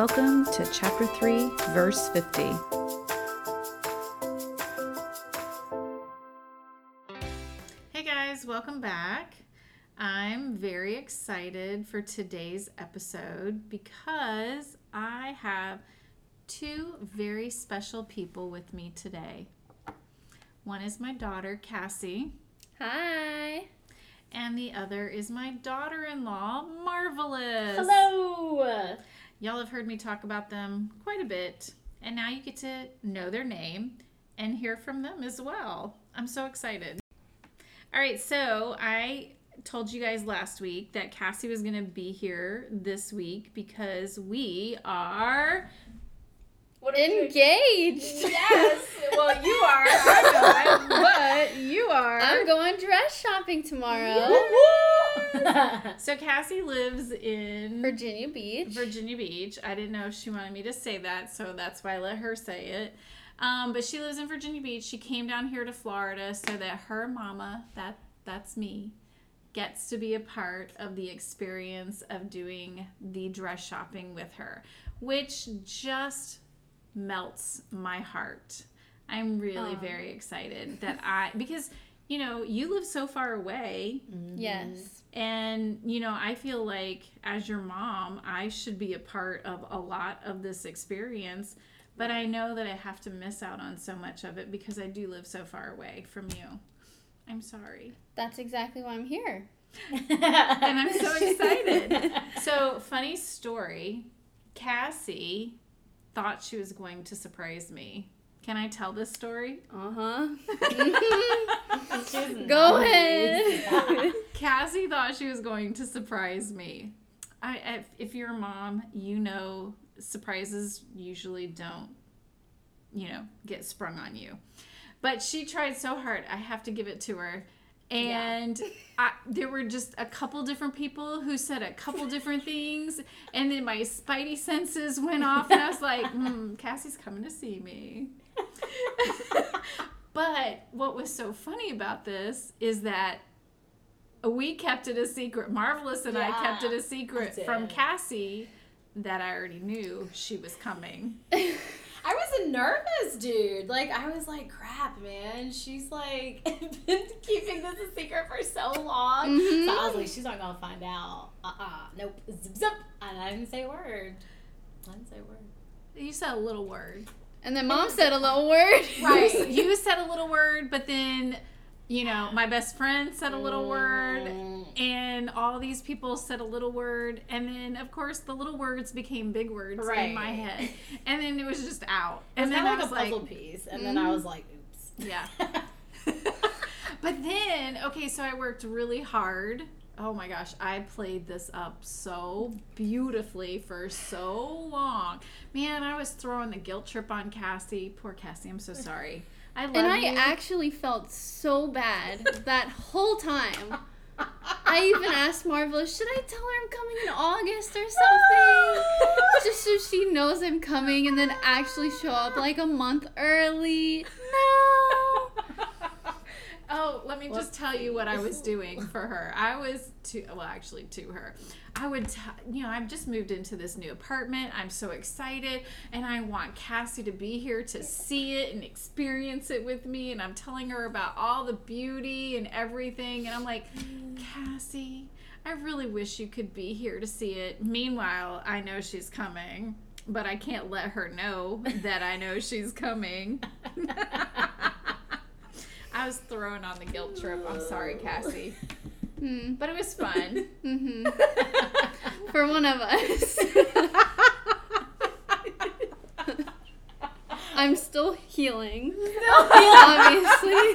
Welcome to chapter 3, verse 50. Hey guys, welcome back. I'm very excited for today's episode because I have two very special people with me today. One is my daughter, Cassie, Hi. and the other is my daughter in law, Marvelous. Hello. Y'all have heard me talk about them quite a bit, and now you get to know their name and hear from them as well. I'm so excited. All right, so I told you guys last week that Cassie was going to be here this week because we are What Engaged. Yes. Well, you are. I'm not, but you are. I'm going dress shopping tomorrow. so Cassie lives in Virginia Beach. Virginia Beach. I didn't know if she wanted me to say that, so that's why I let her say it. Um, but she lives in Virginia Beach. She came down here to Florida so that her mama, that that's me, gets to be a part of the experience of doing the dress shopping with her, which just melts my heart. I'm really Aw. very excited that I because you know, you live so far away mm-hmm. Yes. and, you know, I feel like as your mom, I should be a part of a lot of this experience, but I know that I have to miss out on so much of it because I do live so far away from you. I'm sorry. That's exactly why I'm here. And I'm so excited. So, funny story Cassie thought she was going to surprise me. Can I tell this story? Uh huh. Go ahead. Cassie thought she was going to surprise me. I, if, if you're a mom, you know surprises usually don't, you know, get sprung on you. But she tried so hard. I have to give it to her. And I, there were just a couple different people who said a couple different things, and then my spidey senses went off, and I was like, hmm, "Cassie's coming to see me." but what was so funny about this is that we kept it a secret. Marvelous and I kept it a secret from. Cassie that I already knew she was coming. I was nervous, dude. Like I was like, crap, man. She's like been keeping this a secret for so long. Mhm. So I was like, she's not gonna find out. Uh uh Nope. Zip zip. And I didn't say a word. I didn't say a word. You said a little word. And then mom said a little word. Right. you said a little word, but then, you know, my best friend said a little word, Mm. and all these people said a little word, and then, of course, the little words became big words right. in my head, and then it was just out. And then kind I was like a like, puzzle piece, and then I was like, oops. yeah. But then, okay, so I worked really hard. Oh my gosh, I played this up so beautifully for so long. Man, I was throwing the guilt trip on Cassie. Poor Cassie, I'm so sorry. I love And I you. actually felt so bad that whole time. I even asked Marvelous, should I tell her I'm coming in August or something? Just so she knows I'm coming and then actually show up like a month early. No. Oh, let me just tell you what I was doing for her. I was to well, actually to her. I would, t- you know, I've just moved into this new apartment. I'm so excited, and I want Cassie to be here to see it and experience it with me. And I'm telling her about all the beauty and everything. And I'm like, Cassie, I really wish you could be here to see it. Meanwhile, I know she's coming, but I can't let her know that I know she's coming. I was thrown on the guilt trip. I'm sorry, Cassie. Hmm. But it was fun. hmm For one of us. I'm still healing. Obviously.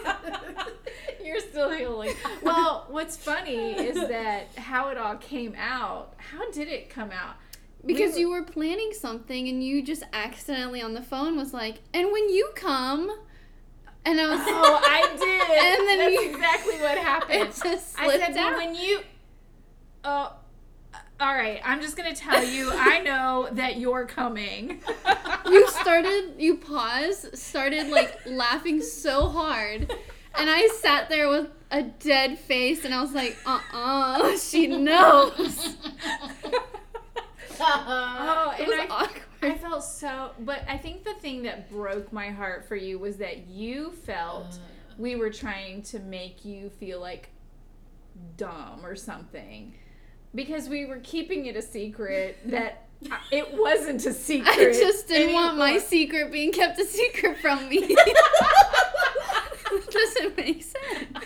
You're still healing. Well, what's funny is that how it all came out. How did it come out? Because were- you were planning something and you just accidentally on the phone was like, and when you come, and I was, Oh, I did. And then That's you- exactly what happened. it just I said, out. when you. Oh. all right, I'm just gonna tell you. I know that you're coming. you started, you paused, started like laughing so hard, and I sat there with a dead face, and I was like, uh uh she knows. Oh, It was I, awkward. I felt so. But I think the thing that broke my heart for you was that you felt uh. we were trying to make you feel like dumb or something because we were keeping it a secret that it wasn't a secret. I just didn't want my secret being kept a secret from me. Doesn't make sense.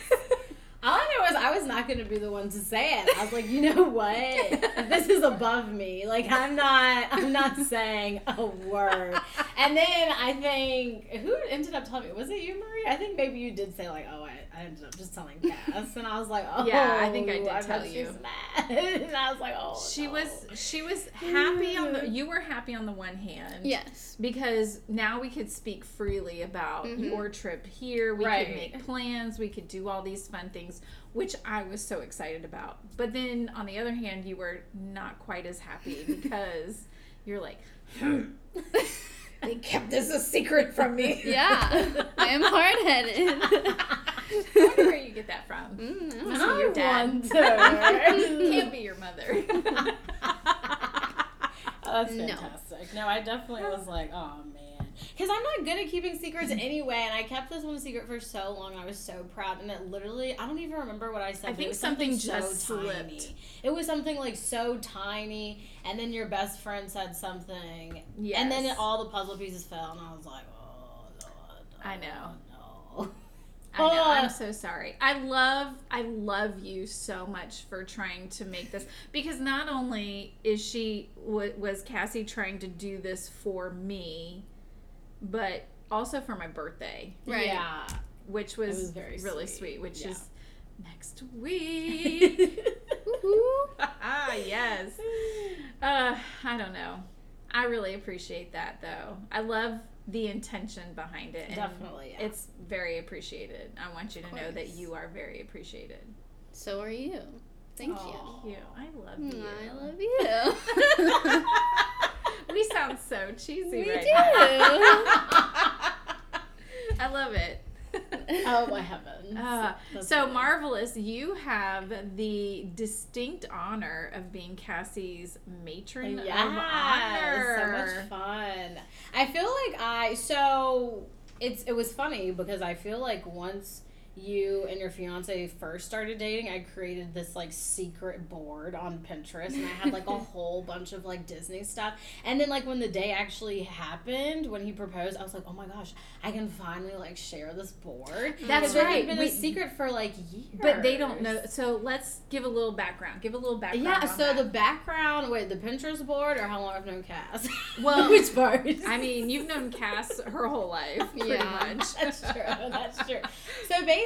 All I know is I was not going to be the one to say it. I was like, you know what? This is above me. Like I'm not. I'm not saying a word. And then I think who ended up telling me? Was it you, Marie? I think maybe you did say like, oh, I, I ended up just telling Cass, and I was like, oh, Yeah, I think I did bet tell you. Mad. And I was like, oh, She no. was she was happy on the you were happy on the one hand. Yes. Because now we could speak freely about Mhm. your trip here. We Right. could make plans. We could do all these fun things, which I was so excited about. But then on the other hand, you were not quite as happy because you're like, they kept this a secret from me. Yeah. I am hard headed. I wonder where you get that from. Mm, Must be your dad. Can't be your mother. Oh, that's fantastic. No. I definitely was like, oh man, because I'm not good at keeping secrets anyway, and I kept this one secret for so long. I was so proud, and it literally, I don't even remember what I said. I think it was something so just slipped. tiny. It was something like so tiny, and then your best friend said something, yes. and then it, all the puzzle pieces fell, and I was like, oh Lord, I know. I know. I'm Oh. so sorry. I love I love you so much for trying to make this because not only is she wa- was Cassie trying to do this for me, but also for my birthday, Right. Yeah. which was, was very really sweet. sweet. which Yeah. is next week. Ah, yes. Uh, I don't know. I really appreciate that though. I love the intention behind it. and Definitely, yeah. It's very appreciated. I want you to know that you are very appreciated. So are you. Thank Aw. You, I love you. you. Mm, I love you. we sound so cheesy We right do. now. I love it. oh my heavens. Uh, so funny. marvelous! You have the distinct honor of being Cassie's matron of honor. so much fun. I feel like I so it's it was funny because I feel like once you and your fiance first started dating, I created this like secret board on Pinterest and I had like a whole bunch of like Disney stuff. And then like when the day actually happened, when he proposed, I was like, "Oh my gosh, I can finally like share this board." That's Because it had right. been We- a secret for like years. But they don't know. So let's give a little background. Give a little background. Yeah, so that. the background, wait, the Pinterest board or how long I've known Cass? Well, which part? I mean, you've known Cass her whole life, pretty Yeah. much. That's true. That's true. So basically,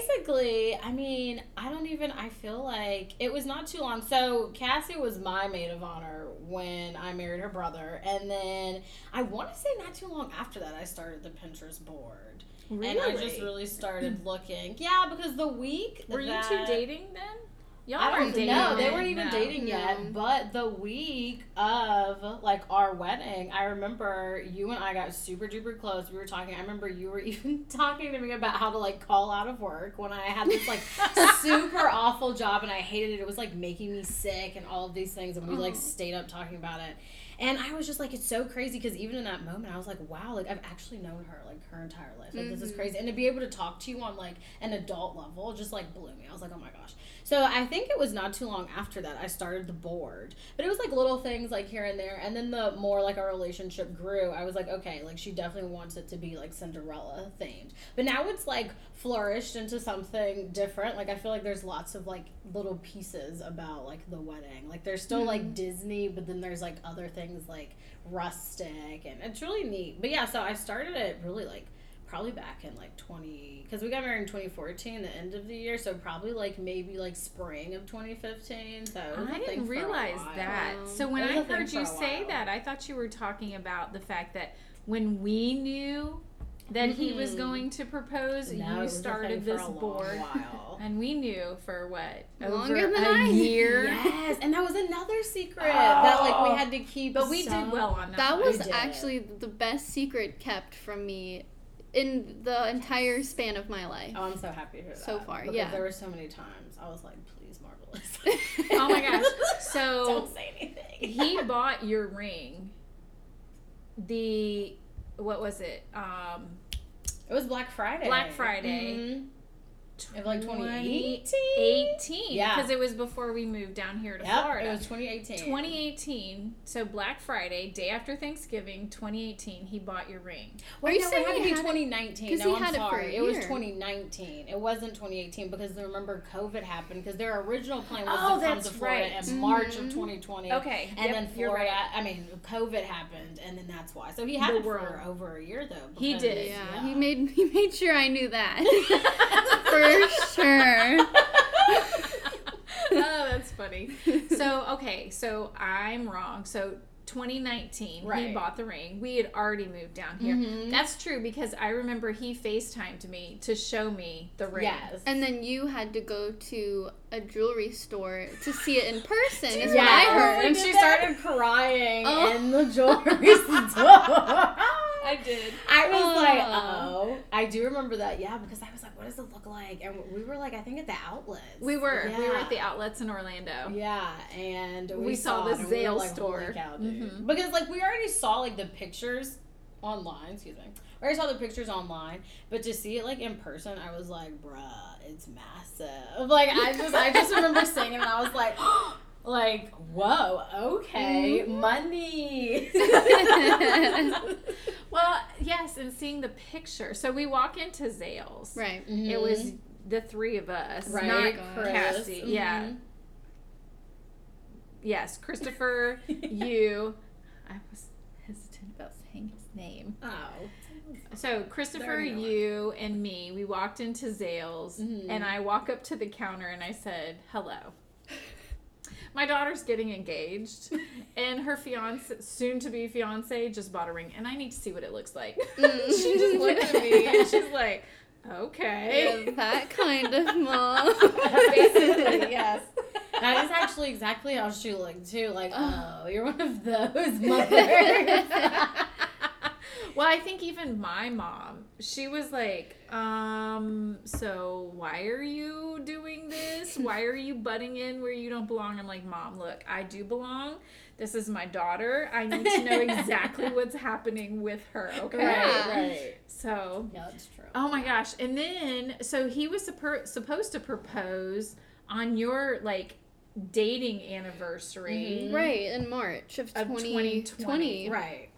I mean, I don't even. I feel like it was not too long. So Cassie was my maid of honor when I married her brother, and then I want to say not too long after that, I started the Pinterest board, Really? and I just really started looking. Yeah, because the week Were you two dating then? Y'all I don't dating. know. They weren't even no. dating No. yet. But the week of like our wedding, I remember you and I got super duper close. We were talking. I remember you were even talking to me about how to like call out of work when I had this like super awful job and I hated it. It was like making me sick and all of these things. And we like Oh. stayed up talking about it. And I was just like, it's so crazy because even in that moment, I was like, wow, like I've actually known her like her entire life. Like this is Mhm. crazy. And to be able to talk to you on like an adult level just like blew me. I was like, oh my gosh. So I think it was not too long after that I started the board. But it was like little things like here and there. And then the more like our relationship grew, I was like, okay, like she definitely wants it to be like Cinderella themed. But now it's like flourished into something different. Like I feel like there's lots of like little pieces about like the wedding. Like there's still like mm-hmm. Disney, but then there's like other things like rustic and it's really neat. But yeah, so I started it really like probably back in like 20 because we got married in 2014 the end of the year so probably like maybe like spring of 2015 so it was a I thing didn't realize that. So when It was I a thing heard you say that, I thought you were talking about the fact that when we knew that he was Mhm. going to propose, No, you was a started for this a long board. while. And we knew for what? Longer over than a I- year. yes and that was another secret that like we had to keep But we so- did well on that. That was actually the best secret kept from me in the entire span of my life. oh i'm so happy to hear that So far, because yeah. there were so many times i was like please marvelous Oh my gosh. So- don't say anything he bought your ring. The what was it? Um, It was Black Friday. Black Friday. Mhm. Of like 2018? 2018. Yeah. because it was before we moved down here to Yep, Florida. it was 2018. 2018. So Black Friday, day after Thanksgiving, 2018. He bought your ring. Wait, Are you no, saying it had to be had it- 2019. 'cause no, he I'm had it for a sorry. It was 2019. It wasn't 2018 because remember COVID happened because their original plan was Oh, to come that's to Florida right. in March of Mhm. 2020. Okay, And yep, then Florida, right. I mean, COVID happened, and then that's why. So he had The it for over a year, though. He because- did. Yeah, he made he made sure I knew that for sure. oh, that's funny. So, okay, so I'm wrong. So, 2019, he Right. bought the ring. We had already moved down here. Mhm. That's true because I remember he FaceTimed me to show me the ring. Yes. And then you had to go to a jewelry store to see it in person. Is yeah, what I heard. And she started crying Oh. in the jewelry store. I did. I was like, Oh. oh. I do remember that, yeah, because I was like, what does it look like? And we were like, I think at the outlets. We were. We were at the outlets in Orlando. Yeah, and we, We saw it the and we Zale like, store. Holy Mhm. Because like we already saw like the pictures online. Excuse me. We already saw the pictures online, but to see it like in person, I was like, bruh, it's massive. Like I just, I just remember seeing it, and I was like. Like, whoa, okay, Mm-hmm. money. Well, yes, and seeing the picture. So we walk into Zales. right. It was the three of us, Right, not Chris. Cassie. Yeah. Yes, Christopher, you. I was hesitant about saying his name. Oh. So Christopher, you and me, we walked into Zales, Mhm. and I walk up to the counter and I said, "Hello." My daughter's getting engaged, and her fiance, soon-to-be fiance, just bought a ring, and I need to see what it looks like. she just looked at me and she's like, "Okay." Yeah, that kind of mom. Basically, yes. That is actually exactly how she looked too. Like, oh, you're one of those mothers. I think even my mom, she was like, um, so why are you doing this? Why are you butting in where you don't belong? I'm like, Mom, look, I do belong. This is my daughter. I need to know exactly what's happening with her, okay? Yeah. right. So, No, it's true. oh my gosh. And then, so he was suppo- supposed to propose on your, like, dating anniversary. right in March of, Of 2020. 2020. Right.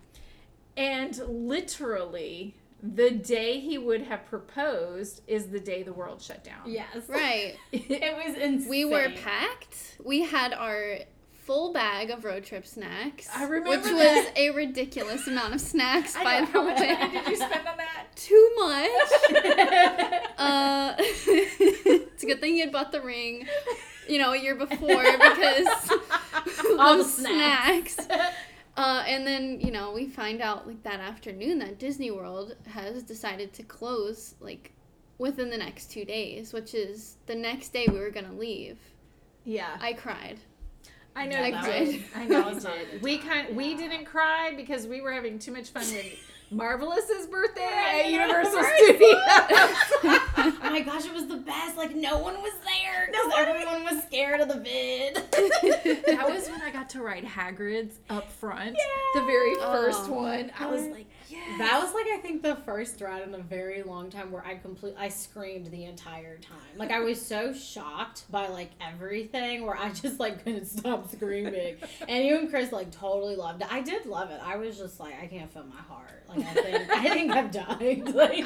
And literally, the day he would have proposed is the day the world shut down. Yes. Right. It was insane. We were packed. We had our full bag of road trip snacks. I remember Which that. was a ridiculous amount of snacks, I by know. the How much way. money did you spend on that? Too much. Uh, it's a good thing you had bought the ring, you know, a year before because All the those snacks. Uh, and then you know we find out like that afternoon that Disney World has decided to close like within the next two days, which is the next day we were gonna leave. Yeah, I cried. I know I you cried. did. I know That you was not a did. We time. kind we didn't cry because we were having too much fun with Marvelous's birthday at Universal. Studios. Oh my gosh, it was the best. Like no one was there because everyone was scared of the vid. that was when I got to ride Hagrid's up front. The very first Oh. one. I was like, yes. That was like I think the first ride in a very long time where I complete I screamed the entire time. Like I was so shocked by like everything where I just like couldn't stop screaming. And you and Chris like totally loved it. I did love it. I was just like I can't feel my heart. Like I think I think I've died. Like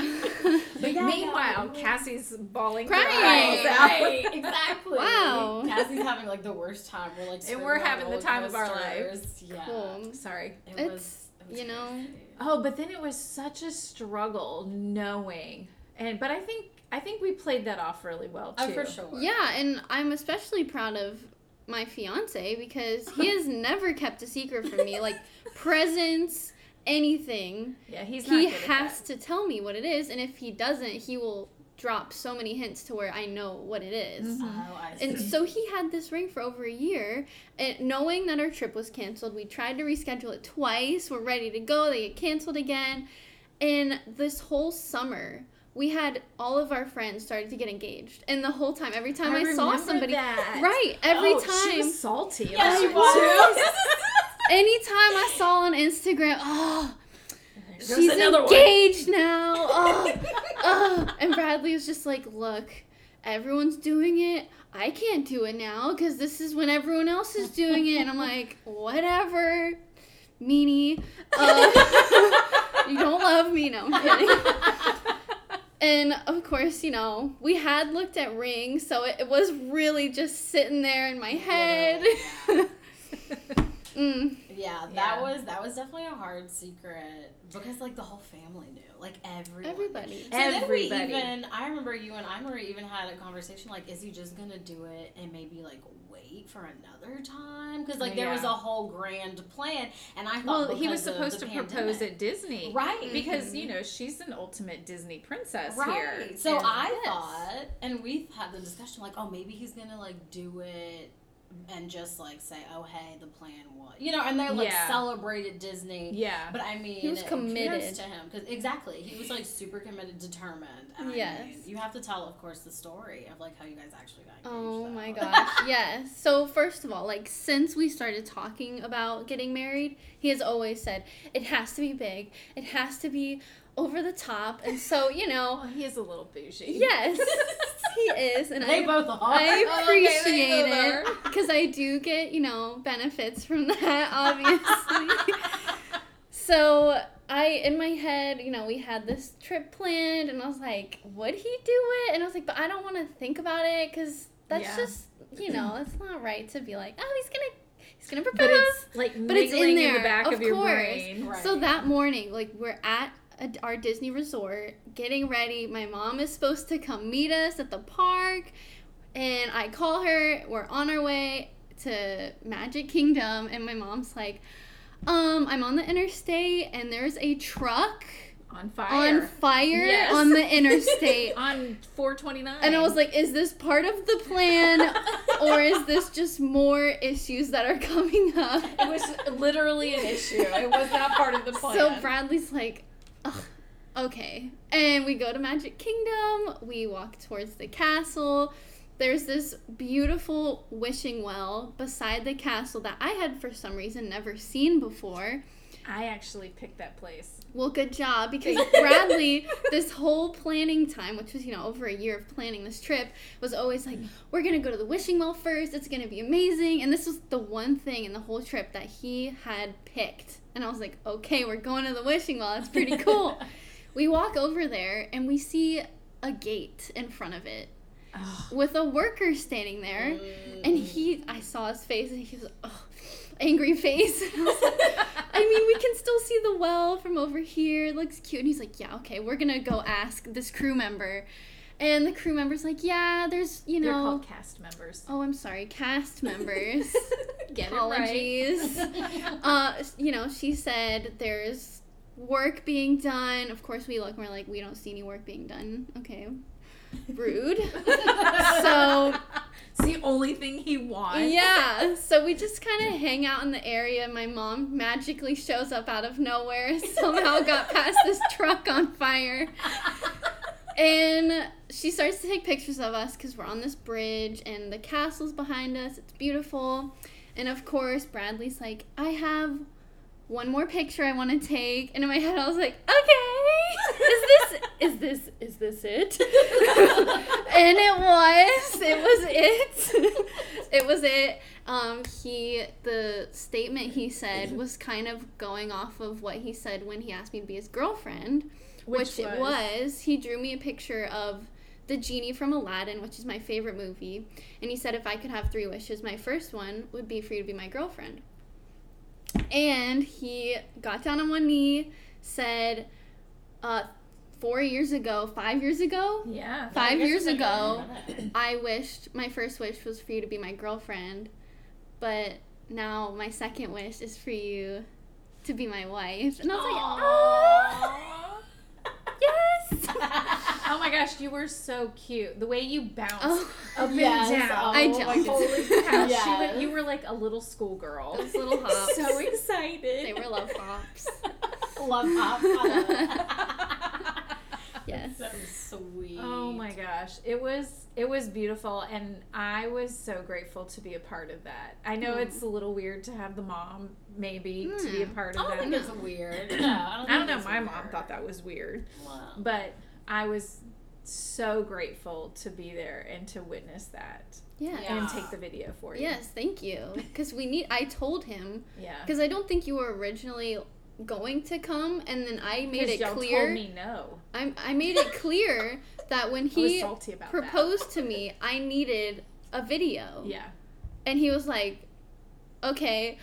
but yeah, Meanwhile, no, Cassie's bawling Crying. eyes out. Right, exactly. Wow. Cassie's having like the worst time. We're like, And we're having the time of our coasters. Yeah. Cool. Sorry. It It's, was, it was you know, crazy. Oh, but then it was such a struggle knowing. And but I think I think we played that off really well oh, too. Oh, for sure. yeah, and I'm especially proud of my fiance because he has never kept a secret from me, like presents, anything. Yeah, he's not he good at has that. to tell me what it is, and if he doesn't, he will drop so many hints to where I know what it is. Mhm. Oh, I see. And so he had this ring for over a year, and knowing that our trip was canceled, we tried to reschedule it twice. We're ready to go, they get canceled again. And this whole summer, we had all of our friends started to get engaged. And the whole time, every time I, saw somebody, that. right, every Oh, time. she was salty. Yeah, about she was. anytime I saw on Instagram, oh, There's she's another one. engaged now. Oh, oh. And Bradley was just like, look, everyone's doing it. I can't do it now because this is when everyone else is doing it. And I'm like, whatever, meanie. Uh, you don't love me. No, I'm kidding. And of course, you know, we had looked at rings, so it, it was really just sitting there in my head. mm. Yeah, that Yeah. was that was definitely a hard secret because like the whole family knew, like everyone. Everybody. So then we Everybody. even I remember you and I Marie even had a conversation like, is he just gonna do it and maybe like wait for another time? Because like there was a whole grand plan, and I thought Well, he was supposed to pandemic- propose at Disney. right Because, you mm-hmm. know, she's an ultimate Disney princess Right. here. So And- I Yes. thought, and we've had the discussion like, oh, maybe he's gonna like do it and just like say, oh, hey, the plan was, you know, and they like Yeah. celebrated Disney. Yeah. But I mean, He was committed. to him because exactly, he was like super committed, determined. And I Yes. mean, you have to tell, of course, the story of like how you guys actually got oh engaged. Oh though. my gosh, yes. So first of all, like since we started talking about getting married, he has always said it has to be big, it has to be over the top, and so you know, Well, he is a little bougie. yes, he is, and they I both are. I Oh, okay, appreciate it because I do get you know benefits from that, obviously. so I, in my head, you know, we had this trip planned, and I was like, would he do it? And I was like, but I don't want to think about it because that's Yeah. just, you know, it's not right to be like, oh, he's gonna, he's gonna propose. But it's like But it's in niggling in, there, the back of, of your course. brain. Right. So that morning, like we're at a, our Disney resort, getting ready. My mom is supposed to come meet us at the park, and I call her. We're on our way to Magic Kingdom, and my mom's like, "Um, I'm on the interstate, and there's a truck On fire. on fire Yes. on the interstate." on 429. And I was like, is this part of the plan, or is this just more issues that are coming up? it was literally an issue. It was not part of the plan. So Bradley's like, Ugh, okay. And we go to Magic Kingdom. We walk towards the castle. There's this beautiful wishing well beside the castle that I had for some reason never seen before. I actually picked that place. Well, good job because Bradley, this whole planning time, which was, you know, over a year of planning this trip, was always like, we're going to go to the wishing well first. It's going to be amazing. And this was the one thing in the whole trip that he had picked. And I was like, okay, we're going to the wishing well. That's pretty cool. we walk over there and we see a gate in front of it with a worker standing there. And he, I saw his face and he was, oh, angry face. I was like, I mean, we can still see the well from over here. It looks cute. And he's like, yeah, okay, we're gonna go ask this crew member. And the crew member's like, yeah, there's, you They're know. called cast members. Oh, I'm sorry, cast members. Get Apologies. it right. uh, you know, she said there's work being done. Of course, we look and we're like, we don't see any work being done. Okay. Rude. so it's the only thing he wants. yeah, so we just kind of hang out in the area. My mom magically shows up out of nowhere, somehow got past this truck on fire. And she starts to take pictures of us because we're on this bridge and the castle's behind us. It's beautiful. And of course, Bradley's like, I have one more picture I want to take. And in my head, I was like, okay, is this, is this, is this it? and it was, it was it. it was it. Um, he, the statement he said was kind of going off of what he said when he asked me to be his girlfriend which, Which it was. He drew me a picture of the genie from Aladdin, which is my favorite movie, and he said if I could have three wishes, my first one would be for you to be my girlfriend. And he got down on one knee, said, uh, four years ago, five years ago, Yeah. five years ago, I wished my first wish was for you to be my girlfriend, but now my second wish is for you to be my wife. And I was like, oh, yes. Oh my gosh, you were so cute. The way you bounced Oh, up Yes, and down. oh I my jumped. Holy cow. She Yes. went- you were like a little schoolgirl. Those little hops. so excited. they were love hops. Love pop. I love it. Yes. That was sweet. Oh my gosh, it was it was beautiful, and I was so grateful to be a part of that. I know Hmm. it's a little weird to have the mom maybe to be a Hmm. part I of don't that. think it's weird. No, I don't, I don't know. it's My mom thought that was weird, Wow. but I was so grateful to be there and to witness that Yeah. Yeah. and take the video for you. Yes, thank you. Because we need. I told him yeah. because I don't think you were originally going to come, and then I made it clear. told me no. I I made it clear that when he proposed to me, I needed a video. Yeah. And he was like, "Okay,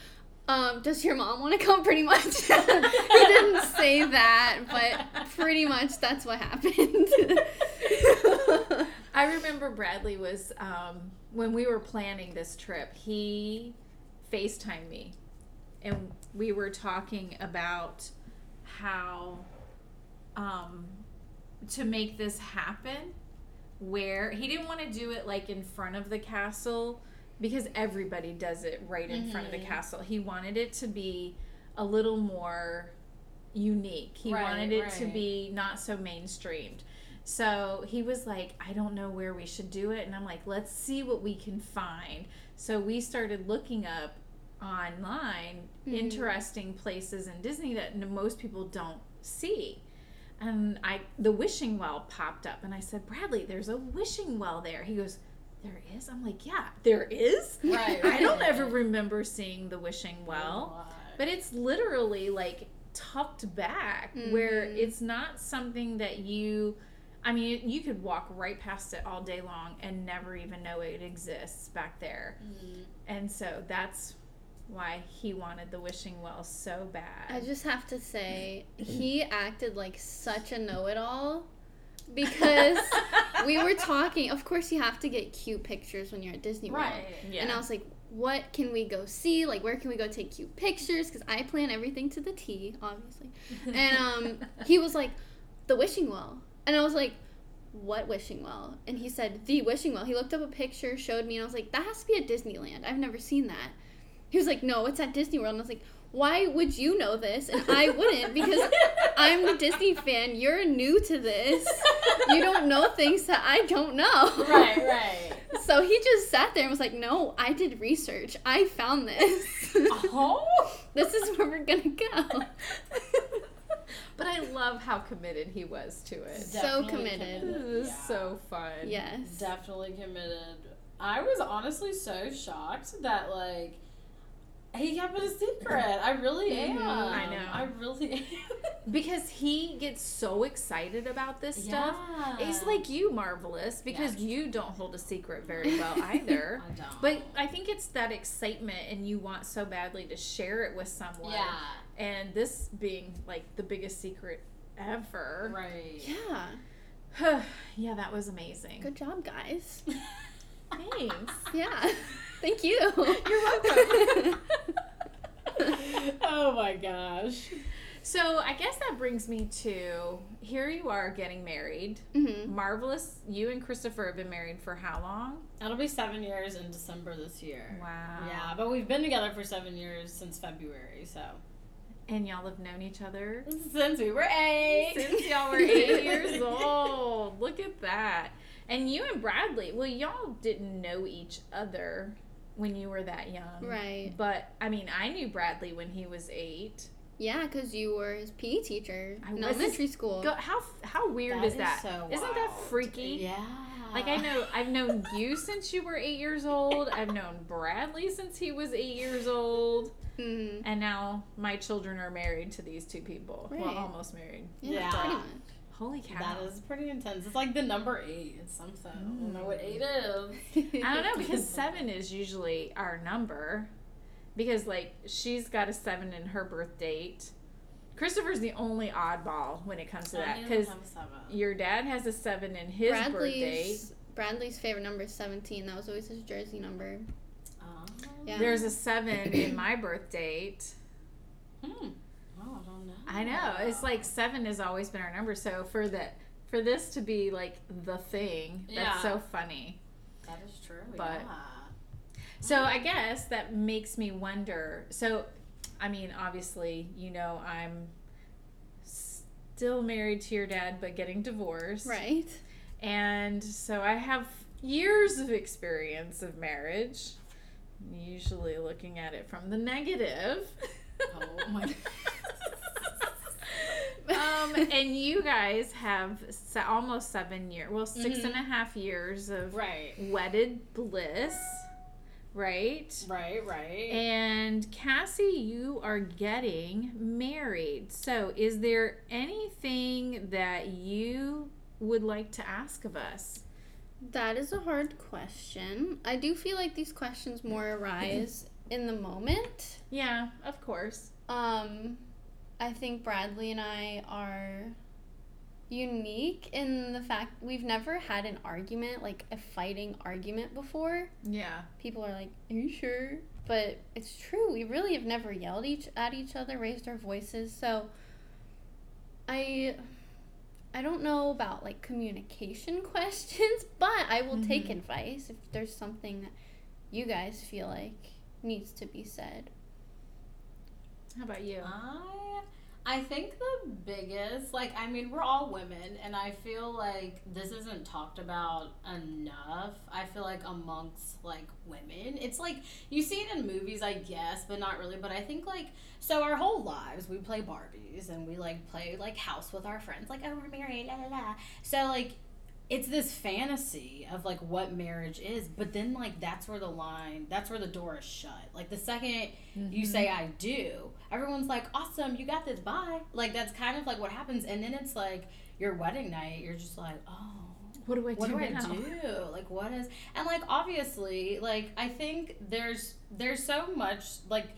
um, does your mom want to come?" Pretty much. he didn't say that, but pretty much that's what happened. I remember Bradley was um, when we were planning this trip. He FaceTimed me, and we were talking about how um, to make this happen. Where he didn't want to do it like in front of the castle because everybody does it right in front of the Mhm. castle. He wanted it to be a little more unique. He Right, wanted it to be not so mainstreamed. So he was like, I don't know where we should do it. And I'm like, let's see what we can find. So we started looking up online Mhm. interesting places in Disney that most people don't see. And I the wishing well popped up and I said, Bradley, there's a wishing well there. He goes, There is? I'm like, Yeah, there is. Right, I don't ever remember seeing the wishing well. But it's literally like tucked back where Mhm. it's not something that you I mean, you could walk right past it all day long and never even know it exists back there. Mm. And so that's why he wanted the wishing well so bad. I just have to say, he acted like such a know it all because we were talking. Of course, you have to get cute pictures when you're at Disney World. Right. yeah. And I was like, what can we go see? Like, where can we go take cute pictures? Because I plan everything to the T, obviously. And um, he was like, the wishing well. And I was like, what wishing well? And he said, the wishing well. He looked up a picture, showed me, and I was like, that has to be at Disneyland. I've never seen that. He was like, no, it's at Disney World. And I was like, why would you know this? And I wouldn't because I'm the Disney fan. You're new to this. You don't know things that I don't know. right, right. So he just sat there and was like, No, I did research. I found this. Oh. this is where we're gonna go. but I love how committed he was to it. So Definitely committed. It was Yeah. so fun. Yes. Definitely committed. I was honestly so shocked that like he kept it a secret. I really am. Mhm. I know. I really am. Because he gets so excited about this stuff. Yeah. He's like you, Marvelous, because Yeah. you don't hold a secret very well either. I don't. But I think it's that excitement, and you want so badly to share it with someone. yeah. And this being like the biggest secret ever. Right. Yeah. yeah, that was amazing. Good job, guys. Thanks. Yeah. Thank you. You're welcome. oh my gosh. So I guess that brings me to here you are getting married. hmm Marvelous. You and Christopher have been married for how long? It'll be seven years in December this year. Wow. Yeah, but we've been together for seven years since February, so And y'all have known each other since we were eight. since y'all were eight years old. Look at that. And you and Bradley, well, y'all didn't know each other when you were that young. Right. But I mean, I knew Bradley when he was eight. Yeah, because you were his PE teacher I in was elementary school. Go, how how weird That is is that? so not that freaky? Yeah. Like I know I've known you since you were eight years old. I've known Bradley since he was eight years old. Mhm. And now my children are married to these two people. Well, almost married. Yeah, Yeah. Pretty much. Holy cow. That is pretty intense. It's like the number eight. It's something. I don't know what eight is. I don't know because seven is usually our number. Because like she's got a seven in her birth date. Christopher's the only oddball when it comes to that because your dad has a seven in his birth date. Bradley's Bradley's favorite number is 17. That was always his jersey number. Yeah. There's a seven in my birth date. Hmm. I know. It's like seven has always been our number. So for the for this to be like the thing, that's Yeah. so funny. that is true. But- yeah. So I guess that makes me wonder. So, I mean, obviously, you know, I'm still married to your dad, but getting divorced. Right. And so I have years of experience of marriage, usually looking at it from the negative. Oh my um, and you guys have se- almost seven years, well, six and a half years of Right. wedded bliss, right? Right, right. And Cassie, you are getting married. So, is there anything that you would like to ask of us? That is a hard question. I do feel like these questions more arise in the moment. Yeah, of course. Um, I think Bradley and I are unique in the fact we've never had an argument, like a fighting argument before. Yeah. People are like, "Are you sure?" But it's true. We really have never yelled each at each other, raised our voices. So I I don't know about like communication questions, but I will take mm-hmm. advice if there's something that you guys feel like needs to be said. How about you? I I think the biggest like I mean we're all women and I feel like this isn't talked about enough. I feel like amongst like women. It's like you see it in movies I guess, but not really, but I think like so our whole lives we play Barbies and we like play like house with our friends like oh we're married la la la. So like it's this fantasy of like what marriage is, but then like that's where the line, that's where the door is shut. Like the 2nd you mm-hmm. say I do, everyone's like, awesome, you got this, bye. Like that's kind of like what happens, and then it's like your wedding night, you're just like, oh, What do I what do do I now? do? Like what is and like obviously, like I think there's there's so much like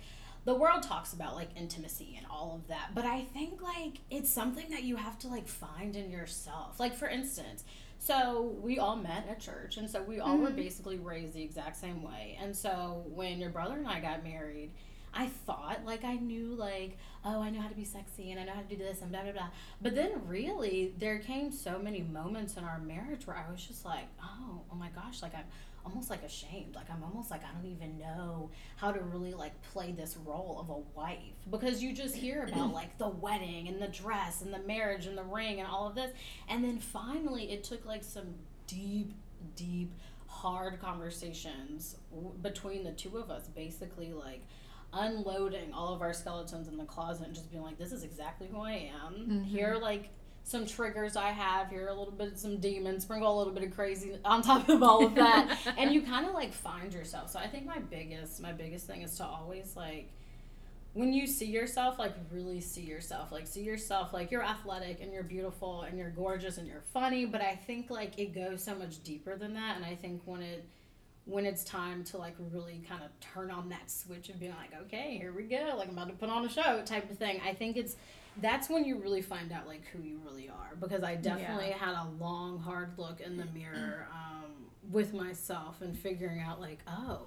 the world talks about like intimacy and all of that, but I think like it's something that you have to like find in yourself. Like for instance, so we all met at church, and so we all were mm-hmm. basically raised the exact same way. And so when your brother and I got married, I thought like I knew like oh I know how to be sexy and I know how to do this and blah blah blah. But then really there came so many moments in our marriage where I was just like oh oh my gosh like I'm almost like ashamed. Like I'm almost like I don't even know how to really like play this role of a wife. Because you just hear about like the wedding and the dress and the marriage and the ring and all of this. And then finally it took like some deep deep hard conversations w- between the two of us basically like unloading all of our skeletons in the closet and just being like this is exactly who i am. Mm-hmm. Here are like some triggers i have. Here a little bit of some demons sprinkle a little bit of crazy on top of all of that. And you kind of like find yourself. So i think my biggest my biggest thing is to always like when you see yourself like really see yourself. Like see yourself like you're athletic and you're beautiful and you're gorgeous and you're funny but i think like it goes so much deeper than that. And i think when it when it's time to like really kind of turn on that switch and being like okay here we go like i'm about to put on a show type of thing i think it's that's when you really find out like who you really are because i definitely had a long hard look in the mirror um, with myself and figuring out like oh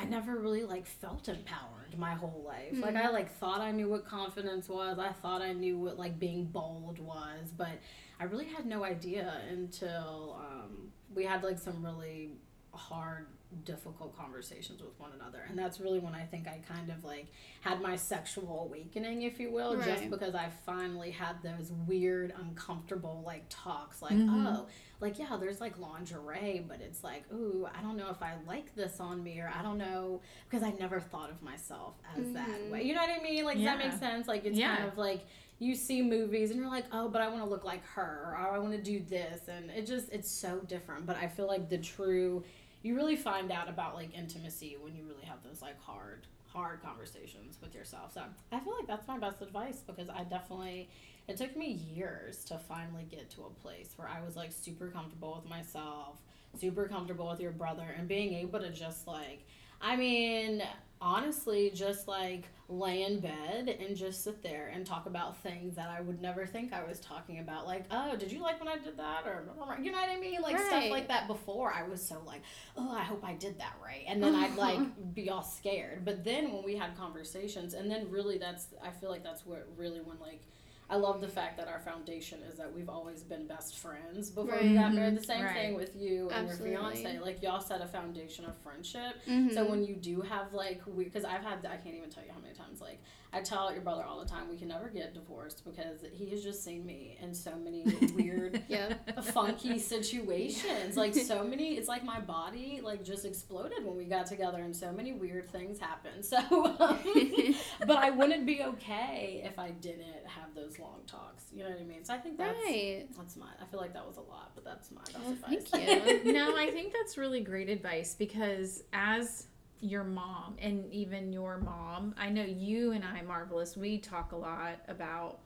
I never really like felt empowered my whole life. Like I like thought I knew what confidence was. I thought I knew what like being bold was, but I really had no idea until um, we had like some really hard difficult conversations with one another and that's really when i think i kind of like had my sexual awakening if you will just because i finally had those weird uncomfortable like talks like Mhm. oh like yeah there's like lingerie but it's like ooh i don't know if i like this on me or i don't know because i never thought of myself as that Mhm. way you know what i mean like does that Yeah. make sense like it's Yeah. kind of like you see movies and you're like oh but i want to look like her or i want to do this and it just it's so different but i feel like the true you really find out about like intimacy when you really have those like hard hard conversations with yourself. So i feel like that's my best advice because i definitely it took me years to finally get to a place where i was like super comfortable with myself super comfortable with your brother and being able to just like i mean honestly just like lay in bed and just sit there and talk about things that i would never think i was talking about like oh did you like when i did that? or you know what i mean? Like stuff like that before i was so like oh i hope i did that right. And then i'd like be all scared. But then when we had conversations and then really that's i feel like that's what really when like I love the fact that our foundation is that we've always been best friends before Right. we got married. The same Right. thing with you and Absolutely. your fiance. Like y'all set a foundation of friendship. Mhm. So when you do have like we, because I've had I can't even tell you how many times like I tell your brother all the time we can never get divorced because he has just seen me in so many weird yeah. funky situations. Like so many, it's like my body like just exploded when we got together, and so many weird things happened. So, um, but I wouldn't be okay if I didn't have those long talks. You know what I mean? So I think that's Right. that's my. I feel like that was a lot, but that's my. That's Oh, advice. thank you. no, I think that's really great advice because as your mom and even your mom, I know you and I, Marvelous, we talk a lot about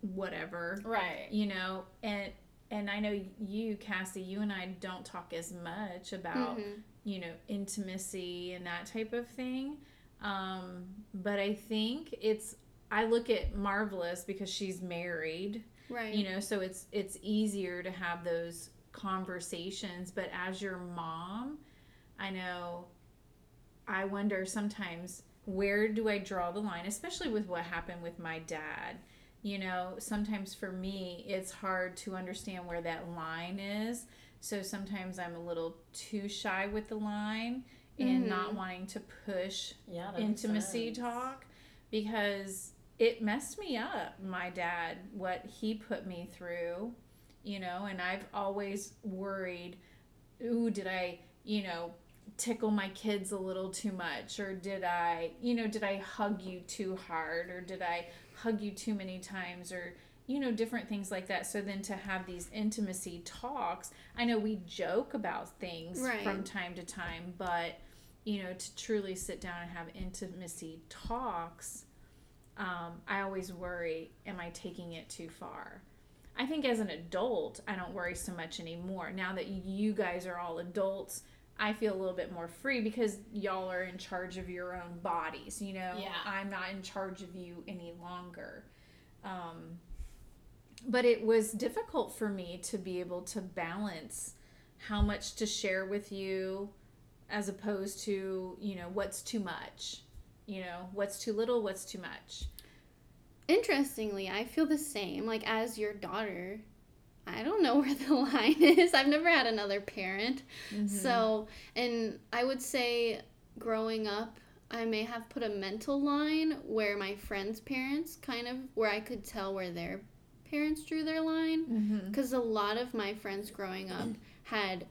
whatever, right. you know, and and I know you, Cassie, you and I don't talk as much about Mhm. you know intimacy and that type of thing um, but i think it's i look at marvelous because she's married Right. you know so it's it's easier to have those conversations but as your mom i know i wonder sometimes where do i draw the line especially with what happened with my dad? You know sometimes for me it's hard to understand where that line is. So sometimes i'm a little too shy with the line and mm-hmm. not wanting to push Yeah. intimacy talk because it messed me up my dad what he put me through you know and i've always worried ooh did i you know tickle my kids a little too much or did i you know did i hug you too hard or did i hug you too many times or you know different things like that? So then to have these intimacy talks i know we joke about things Right. from time to time but you know to truly sit down and have intimacy talks um, i always worry am i taking it too far? I think as an adult i don't worry so much anymore. Now that you guys are all adults i feel a little bit more free because y'all are in charge of your own bodies you know Yeah. i'm not in charge of you any longer um, but it was difficult for me to be able to balance how much to share with you as opposed to you know what's too much you know what's too little what's too much Interestingly, I feel the same. Like as your daughter, I don't know where the line is. I've never had another parent. So, and I would say growing up, I may have put a mental line where my friends' parents kind of where I could tell where their parents drew their line mm-hmm. because a lot of my friends growing up had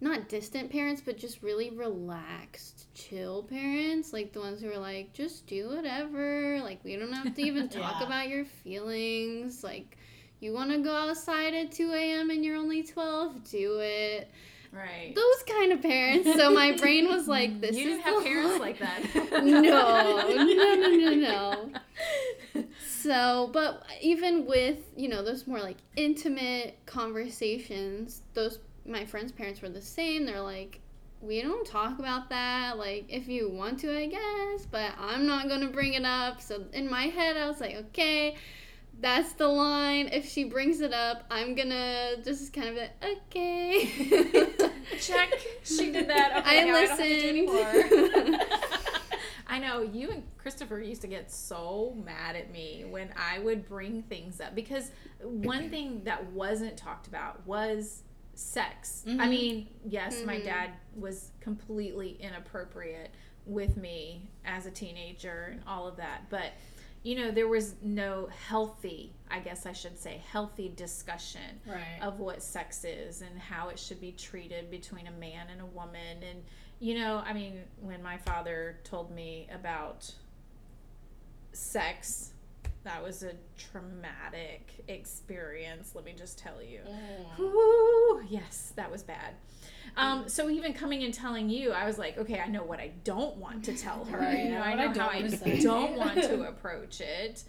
not distant parents but just really relaxed chill parents like the ones who were like just do whatever like we don't have to even talk Yeah. about your feelings like you want to go outside at 2 a.m and you're only 12 do it. Right. Those kind of parents. So my brain was like this you is didn't have parents like that. No. No no no no. So but even with you know those more like intimate conversations those my friends parents were the same. They're like we don't talk about that. Like if you want to i guess but i'm not gonna bring it up. So in my head i was like okay that's the line if she brings it up i'm gonna just kind of like okay check she did that okay I now I don't have to do listened. I know you and Christopher used to get so mad at me when I would bring things up because one thing that wasn't talked about was sex. I Mhm. mean, yes, my Mhm. dad was completely inappropriate with me as a teenager and all of that, but you know, there was no healthy, I guess I should say, healthy discussion Right. of what sex is and how it should be treated between a man and a woman and you know i mean when my father told me about sex that was a traumatic experience let me just tell you. Ooh, yes that was bad um, so even coming and telling you i was like okay i know what i don't want to tell her Right, you know i I know don't how i say. don't want to approach it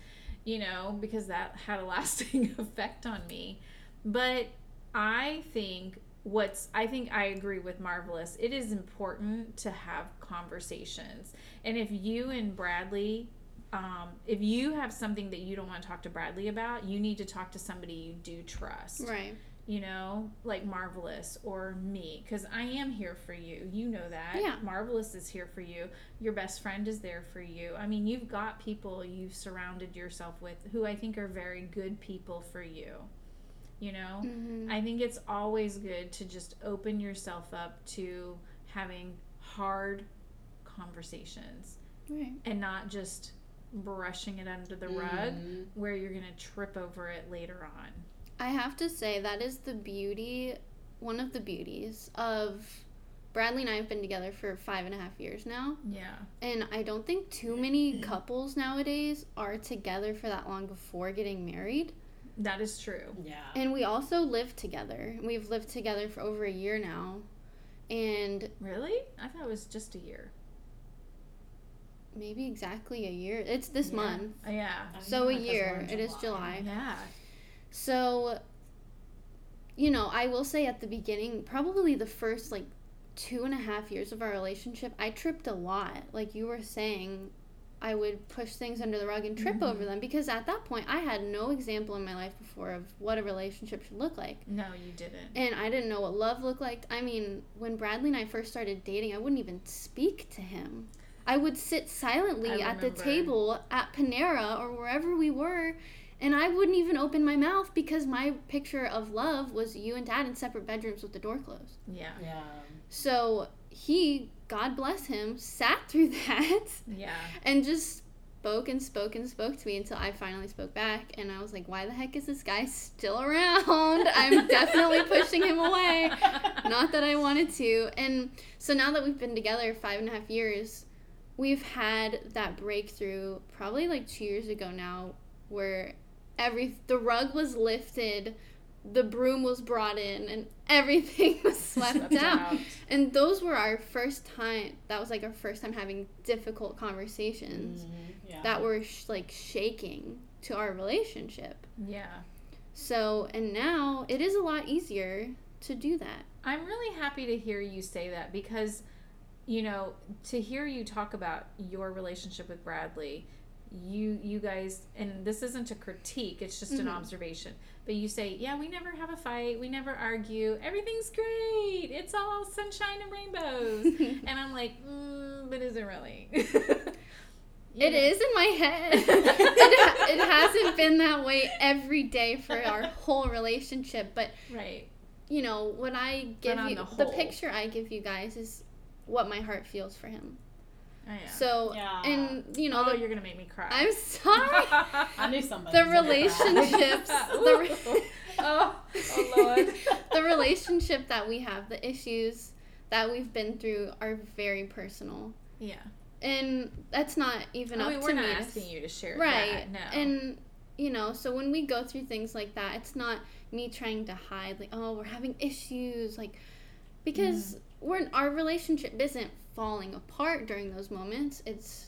you know because that had a lasting effect on me. But i think what's i think i agree with marvelous. It is important to have conversations. And if you and bradley um, if you have something that you don't want to talk to bradley about you need to talk to somebody you do trust. Right you know, like Marvelous or me, because I am here for you. You know that. Yeah. Marvelous is here for you. Your best friend is there for you. I mean, you've got people you've surrounded yourself with who I think are very good people for you. You know? Mhm. I think it's always good to just open yourself up to having hard conversations Right. and not just brushing it under the rug Mhm. where you're going to trip over it later on. I have to say that is the beauty, one of the beauties of Bradley and I have been together for five and a half years now, Yeah. and I don't think too many couples nowadays are together for that long before getting married. That is true. Yeah. And we also live together. We've lived together for over a year now, and Really? I thought it was just a year. maybe exactly a year. It's this Yeah. month. Uh, yeah. So a because we're year. It is July. Yeah. So, you know, I will say at the beginning, probably the first like two and a half years of our relationship, I tripped a lot. Like you were saying, I would push things under the rug and trip Mm-hmm. over them because at that point I had no example in my life before of what a relationship should look like. No, you didn't. And I didn't know what love looked like. I mean, when Bradley and I first started dating, I wouldn't even speak to him. I would sit silently at the table at Panera or wherever we were, and I wouldn't even open my mouth because my picture of love was you and dad in separate bedrooms with the door closed. Yeah. Yeah. So he, God bless him, sat through that Yeah. and just spoke and spoke and spoke to me until I finally spoke back. And I was like, why the heck is this guy still around? I'm definitely pushing him away. Not that I wanted to. And so now that we've been together five and a half years, we've had that breakthrough probably like two years ago now where every the rug was lifted the broom was brought in and everything was swept, out. And those were our first time. That was like our first time having difficult conversations Mhm. Yeah. that were sh- like shaking to our relationship. Yeah. So, and now it is a lot easier to do that. I'm really happy to hear you say that because, you know, to hear you talk about your relationship with Bradley, you you guys, and this isn't a critique; it's just an Mhm. observation. But you say, yeah, we never have a fight, we never argue, everything's great, it's all sunshine and rainbows, and I'm like, mm, but is it really? It know? is in my head. it, ha- it hasn't been that way every day for our whole relationship, but right. you know, what I give you, the the, picture I give you guys is what my heart feels for him. Oh, yeah. So, Yeah. and you know, oh, the- you're gonna make me cry. I'm sorry. I knew somebody. the was gonna cry. relationships, the, re- oh, oh, oh Lord. the relationship that we have, the issues that we've been through are very personal. Yeah. And that's not even I up mean, to we're me. not asking s- you to share right. that. No. And you know, so when we go through things like that, it's not me trying to hide like, oh, we're having issues like because mm. we're our relationship isn't falling apart during those moments. It's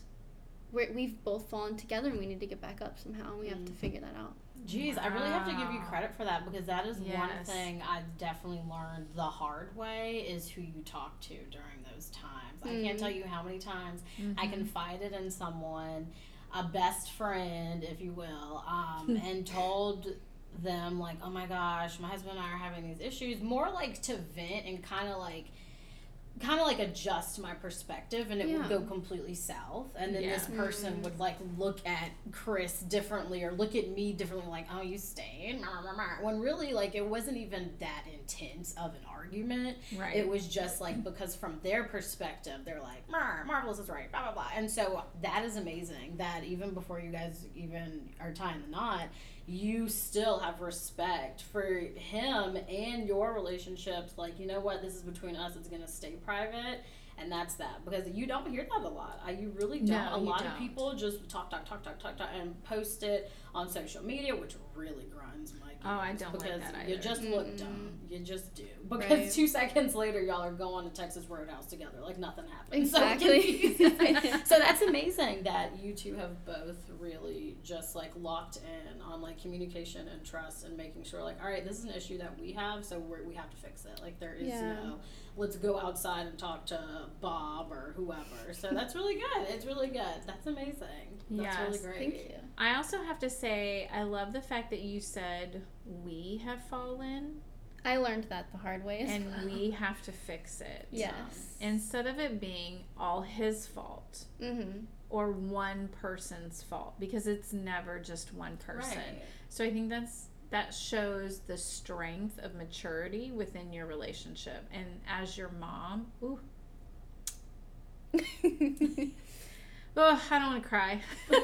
we're, we've both fallen together and we need to get back up somehow and we have to figure that out. Jeez, I really have to give you credit for that because that is one thing I've definitely learned the hard way is who you talk to during those times. I can't Mm. tell you how many times I Mm-hmm. confided in someone, a best friend, if you will, um, and told them like, "Oh my gosh, my husband and I are having these issues." More like to vent and kind of like kind of like adjust my perspective and it Yeah. would go completely south and then this Yeah. person mm. would like look at chris differently or look at me differently like oh you stayed Mar, mar, mar," when really like it wasn't even that intense of an argument right. it was just like because from their perspective they're like marvelous is right blah blah blah and so that is amazing that even before you guys even are tying the knot you still have respect for him and your relationships. Like you know what? This is between us. It's going to stay private and that's that. Because you don't hear that a lot. I, you really don't. No, a lot of don't. people just talk talk talk talk talk talk and post it on social media which really Oh, I don't like because that you either. just look dumb mm. you just do because Right. two seconds later y'all are going to texas roadhouse together like nothing happened Exactly. so, so that's amazing that you two have both really just like locked in on like communication and trust and making sure like all right this is an issue that we have so we're, we have to fix it like there is Yeah. no let's go outside and talk to bob or whoever so that's really good it's really good that's amazing that's really Yes. great Thank you. I also have to say, I love the fact that you said we have fallen I learned that the hard way and well. we have to fix it. Yes. Instead of it being all his fault Mm-hmm. or one person's fault because it's never just one person. Right. So I think that's that shows the strength of maturity within your relationship. And as your mom, ooh, oh, I don't want to cry,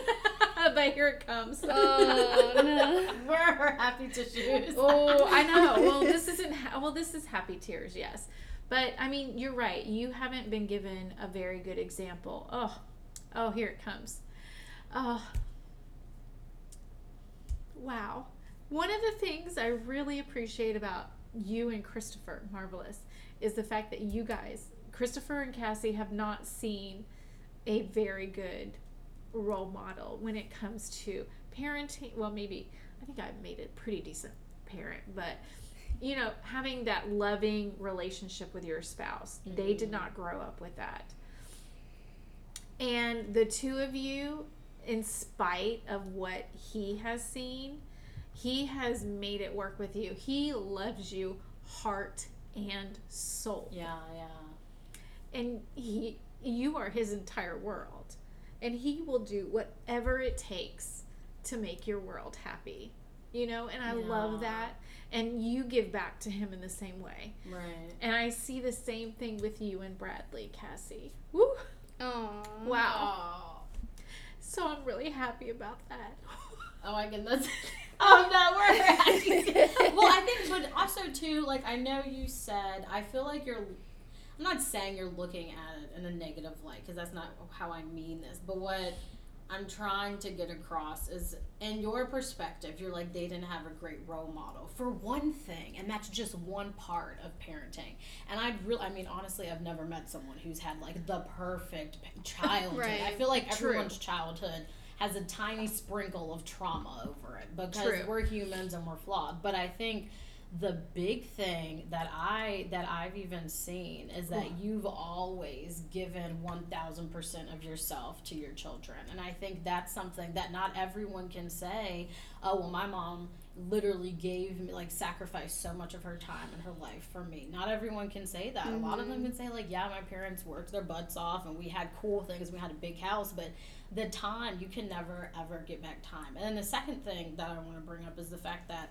but here it comes. oh no. We're her happy tissues. oh, I know. Well, this isn't. Ha- well, this is happy tears, yes. But I mean, you're right. You haven't been given a very good example. Oh, oh, here it comes. Oh, wow. One of the things I really appreciate about you and Christopher, marvelous, is the fact that you guys, Christopher and Cassie, have not seen a very good role model when it comes to parenting. Well, maybe I think I've made a pretty decent parent, but you know, having that loving relationship with your spouse. They did mm-hmm. not grow up with that. And the two of you, in spite of what he has seen, he has made it work with you. He loves you heart and soul Yeah, yeah. and he you are his entire world and he will do whatever it takes to make your world happy you know and i love that and you give back to him in the same way Right. and i see the same thing with you and bradley cassie Woo! Oh. wow Oh. so i'm really happy about that Oh my goodness. oh no, we're happy. well, I think, but also too, like I know you said, I feel like you're. I'm not saying you're looking at it in a negative light because that's not how I mean this. But what I'm trying to get across is, in your perspective, you're like they didn't have a great role model for one thing, and that's just one part of parenting. And I'd really, I mean, honestly, I've never met someone who's had like the perfect childhood. I feel like True. everyone's childhood has a tiny sprinkle of trauma over it because True. we're humans and we're flawed. But I think the big thing that I that I've even seen is that you've always given 1000% of yourself to your children. And I think that's something that not everyone can say, "Oh, well my mom literally gave me like sacrificed so much of her time and her life for me." Not everyone can say that. A lot of them mm-hmm. can say like, "Yeah, my parents worked their butts off and we had cool things, we had a big house, but the time you can never ever get back time." And then the second thing that I want to bring up is the fact that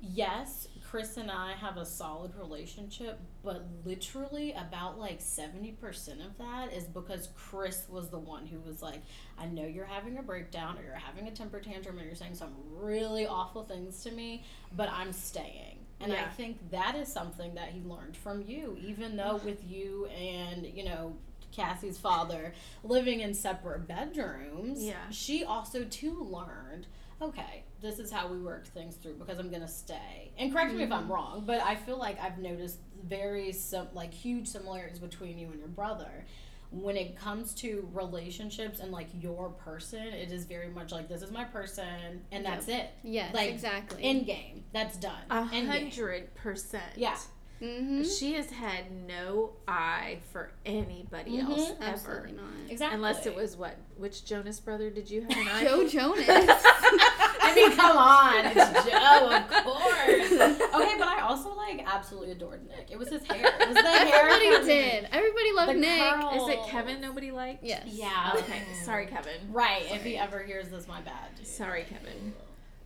yes, Chris and I have a solid relationship, but literally about like 70% of that is because Chris was the one who was like, I know you're having a breakdown or you're having a temper tantrum and you're saying some really awful things to me, but I'm staying. And I think that is something that he learned from you, even though with you and, you know, Cassie's father living in separate bedrooms, Yeah. she also too learned okay, this is how we work things through because I'm gonna stay. And correct me if I'm wrong, but I feel like I've noticed very sim- like huge similarities between you and your brother. When it comes to relationships and like your person, it is very much like this is my person and that's it. Yes, Like, exactly. End game. That's done. a hundred percent Yeah. mm-hmm. she has had no eye for anybody Mhm. else ever Absolutely not. Exactly. Unless it was what? Which Jonas brother did you have an eye Joe? Jonas. I mean, come on, it's Joe, oh, of course. Okay, but I also like absolutely adored Nick. It was his hair. It was the hair. Everybody did. Everybody loved The Nick. curl. Is it Kevin nobody liked? Yes. Yeah. Okay, sorry, Kevin. Right. If he ever hears this, my bad. dude. Sorry, Kevin.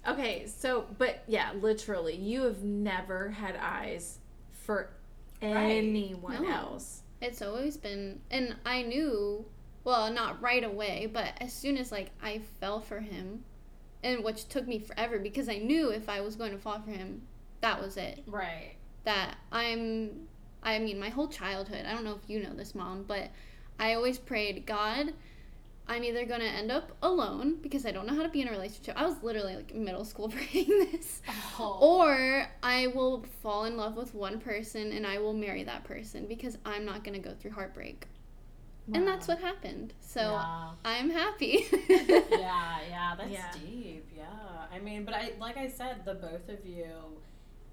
Okay, so but yeah, literally, you have never had eyes for anyone No. else. It's always been, and I knew, well, not right away, but as soon as like I fell for him, and which took me forever because I knew if I was going to fall for him, that was it. Right. That I'm, I mean, my whole childhood. I don't know if you know this, mom, but I always prayed, God, I'm either going to end up alone because I don't know how to be in a relationship. I was literally like middle school praying this. Oh. Or I will fall in love with one person and I will marry that person because I'm not going to go through heartbreak. And that's what happened. So Yeah. I'm happy. yeah, yeah, that's Yeah. deep. Yeah, I mean, but I like I said, the both of you.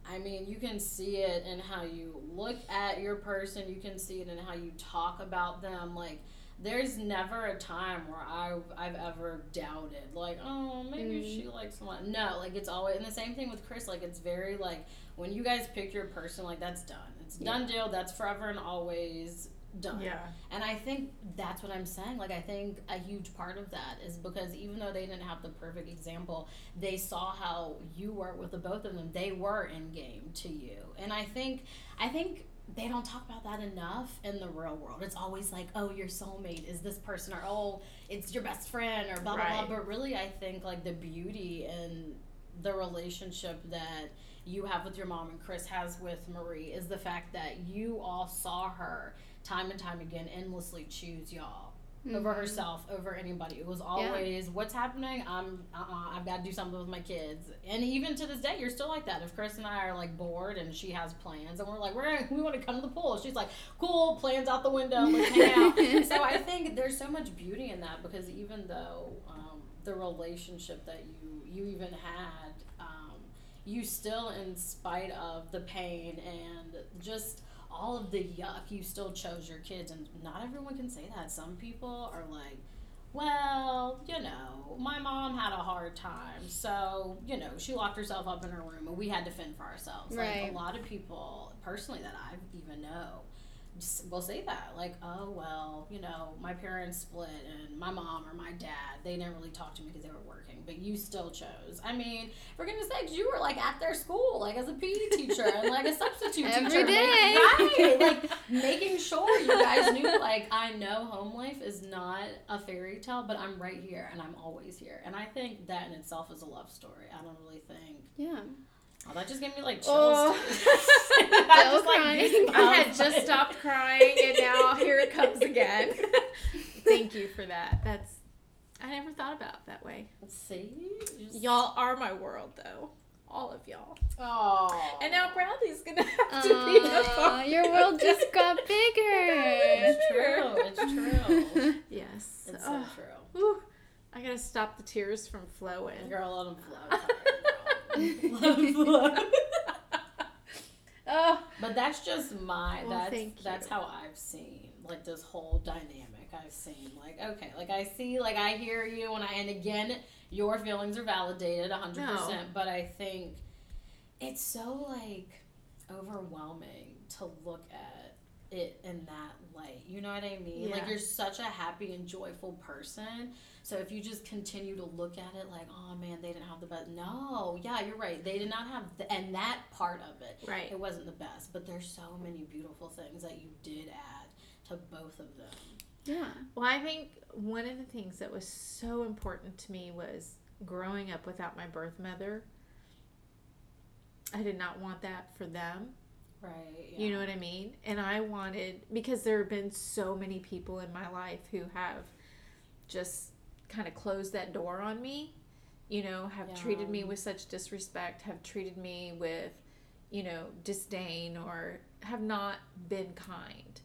I mean, you can see it in how you look at your person. You can see it in how you talk about them. Like there's never a time where I've, I've ever doubted, like, oh, maybe Mm. she likes someone. No, like, it's always, and the same thing with Chris, like, it's very, like, when you guys pick your person, like, that's done. It's done deal. That's forever and always done. Yeah. And I think that's what I'm saying. Like, I think a huge part of that is because even though they didn't have the perfect example, they saw how you were with the both of them. They were in game to you. And I think, I think they don't talk about that enough in the real world. It's always like, oh, your soulmate is this person, or oh, it's your best friend, or blah, blah, Right. blah. But really, I think like the beauty in the relationship that you have with your mom and Chris has with Marie is the fact that you all saw her time and time again endlessly choose y'all over herself over anybody. It was always what's happening? I'm uh-uh, i've got to do something with my kids. And even to this day you're still like that. If chris and i are like bored and she has plans and we're like we're we want to come to the pool she's like cool plans out the window let's hang out. So i think there's so much beauty in that because even though um, the relationship that you you even had um, you still in spite of the pain and just all of the yuck you still chose your kids and not everyone can say that some people are like well you know my mom had a hard time so you know she locked herself up in her room and we had to fend for ourselves like Right. a lot of people personally that i even know will say that like oh well you know my parents split and my mom or my dad they didn't really talk to me because they were working but you still chose i mean for goodness sakes you were like at their school like as a pe teacher and like a substitute Every teacher day. right like making sure you guys knew like i know home life is not a fairy tale but i'm right here and i'm always here and i think that in itself is a love story i don't really think Yeah. Oh that just gave me like chills Oh. I Still just, like, crying. I had just stopped crying and now here it comes again. Thank you for that. That's I never thought about it that way. see Just- Y'all are my world though. All of y'all. oh And now Bradley's gonna have to be a Aw, part. your world just got bigger. it's true it's true Yes. it's so Ugh. true Whew. I gotta stop the tears from flowing. Girl, let them flow. 'Em flow. Oh, but that's just my Well, that's that's how I've seen like this whole dynamic. I've seen like okay, like I see, like I hear you, and I and again, your feelings are validated hundred No. percent. But I think it's so like overwhelming to look at it in that light. You know what I mean? Like you're such a happy and joyful person. So if you just continue to look at it like, oh man, they didn't have the best. No, yeah, you're right. They did not have, the, and that part of it, right. it wasn't the best. But there's so many beautiful things that you did add to both of them. Yeah. Well, I think one of the things that was so important to me was growing up without my birth mother. I did not want that for them. Right. You know what I mean? And I wanted because there have been so many people in my life who have just kind of closed that door on me. You know, have Yeah. treated me with such disrespect, have treated me with, you know, disdain or have not been kind.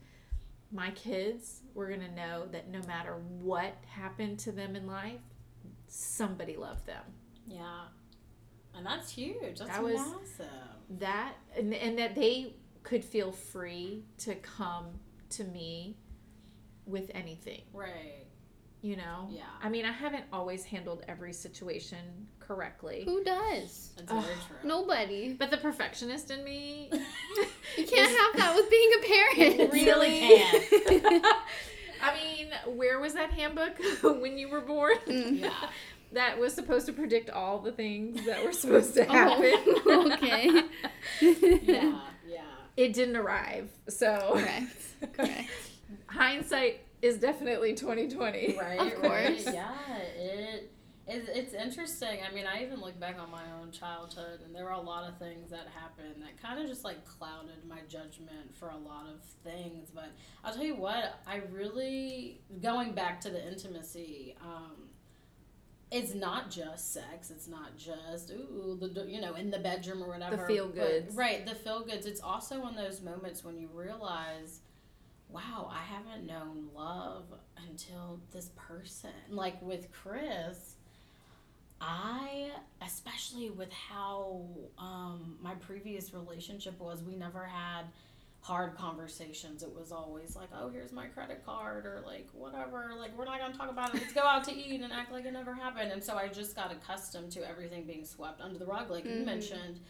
My kids were going to know that no matter what happened to them in life, somebody loved them. Yeah. And that's huge. That's That was- massive. That and, and that they could feel free to come to me with anything Right. you know Yeah. i mean i haven't always handled every situation correctly Who does? That's very true. Nobody. but the perfectionist in me You can't have that with being a parent. Really can. i mean where was that handbook when you were born Mm. Yeah. That was supposed to predict all the things that were supposed to happen Oh, okay. Yeah. Yeah. it didn't arrive so Correct. Correct. hindsight is definitely 2020 Right. Of Right. course. Yeah. It. It's, it's interesting. I mean, I even look back on my own childhood, and there were a lot of things that happened that kind of just like clouded my judgment for a lot of things. But I'll tell you what, I really going back to the intimacy. Um, it's not just sex. It's not just ooh the you know in the bedroom or whatever. The feel but- right? The feel goods. It's also in those moments when you realize, wow, I haven't known love until this person. Like with Chris, I especially with how um, my previous relationship was, we never had hard conversations, it was always like, oh, here's my credit card, or like, whatever, like, we're not gonna talk about it. Let's go out to eat and act like it never happened. And so I just got accustomed to everything being swept under the rug, like you Mhm. mentioned.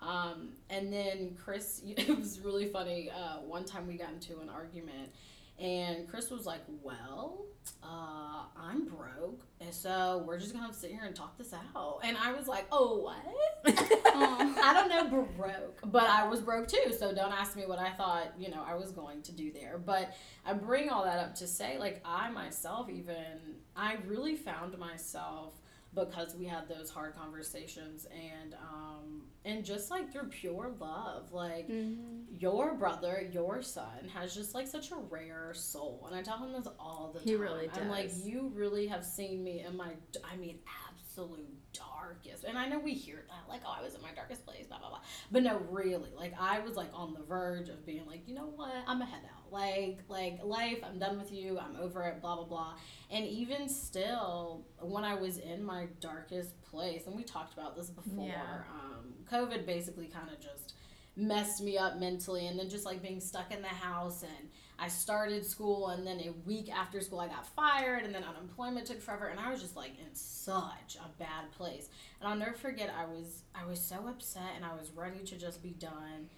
Um, and then Chris, it was really funny. Uh, one time we got into an argument, and Chris was like, Well, uh, I'm broke, and so we're just gonna sit here and talk this out. And I was like, Oh, what? I don't know broke, but I was broke too. So don't ask me what I thought, you know, I was going to do there. But I bring all that up to say, like, I myself, even, I really found myself because we had those hard conversations and um and just like through pure love like Mhm. your brother your son has just like such a rare soul and i tell him this all the He time. really i'm like you really have seen me in my i mean absolute darkest and i know we hear that like oh i was in my darkest place blah blah blah but no really like i was like on the verge of being like you know what? I'm a head out like like life i'm done with you i'm over it blah blah blah and even still when i was in my darkest place and we talked about this before Yeah. um, covid basically kind of just messed me up mentally and then just like being stuck in the house and I started school and then a week after school I got fired and then unemployment took forever and I was just like in such a bad place. And I'll never forget I was I was so upset and I was ready to just be done.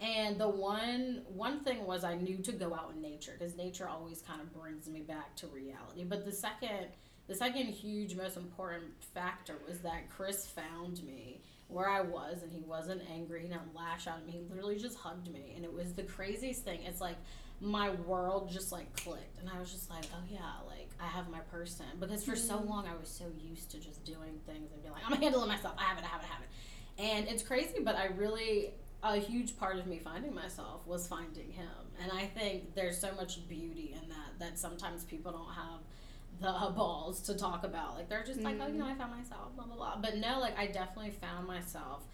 And the one one thing was I knew to go out in nature because nature always kind of brings me back to reality. But the second the second huge most important factor was that Chris found me where I was and he wasn't angry, he didn't lash out at me, he literally just hugged me and it was the craziest thing. It's like my world just like clicked and I was just like, Oh yeah, like I have my person because for so mm-hmm. long I was so used to just doing things and being like, I'm handling myself, I have it, I have it, I have it. And it's crazy, but I really a huge part of me finding myself was finding him. And I think there's so much beauty in that that sometimes people don't have the balls to talk about. Like they're just like, oh, you know, I found myself, blah blah blah. But no, like I definitely found myself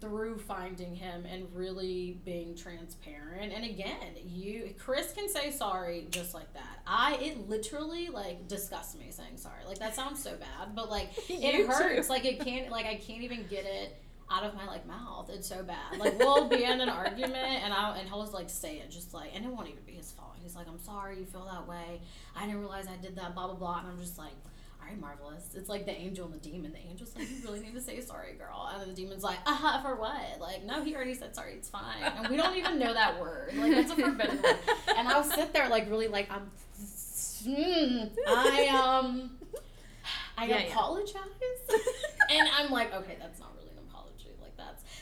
through finding him and really being transparent. And again, you Chris can say sorry just like that. I it literally like disgusts me saying sorry. Like that sounds so bad, but like it hurts. too. Like it can't like I can't even get it out of my like mouth. It's so bad. Like we'll be in an argument and I and he'll just like say it just like and it won't even be his fault. He's like, I'm sorry you feel that way. I didn't realize I did that, blah blah blah. And I'm just like, all right, marvelous. It's like the angel and the demon. The angel's like, you really need to say sorry, girl. And then the demon's like, uh-huh for what? Like, no, he already said sorry. It's fine. And we don't even know that word. Like, it's a forbidden word. And I'll sit there like really like I'm. Mm, I um. I Yeah, yeah. apologize. and I'm like, okay, that's not really an apology. Like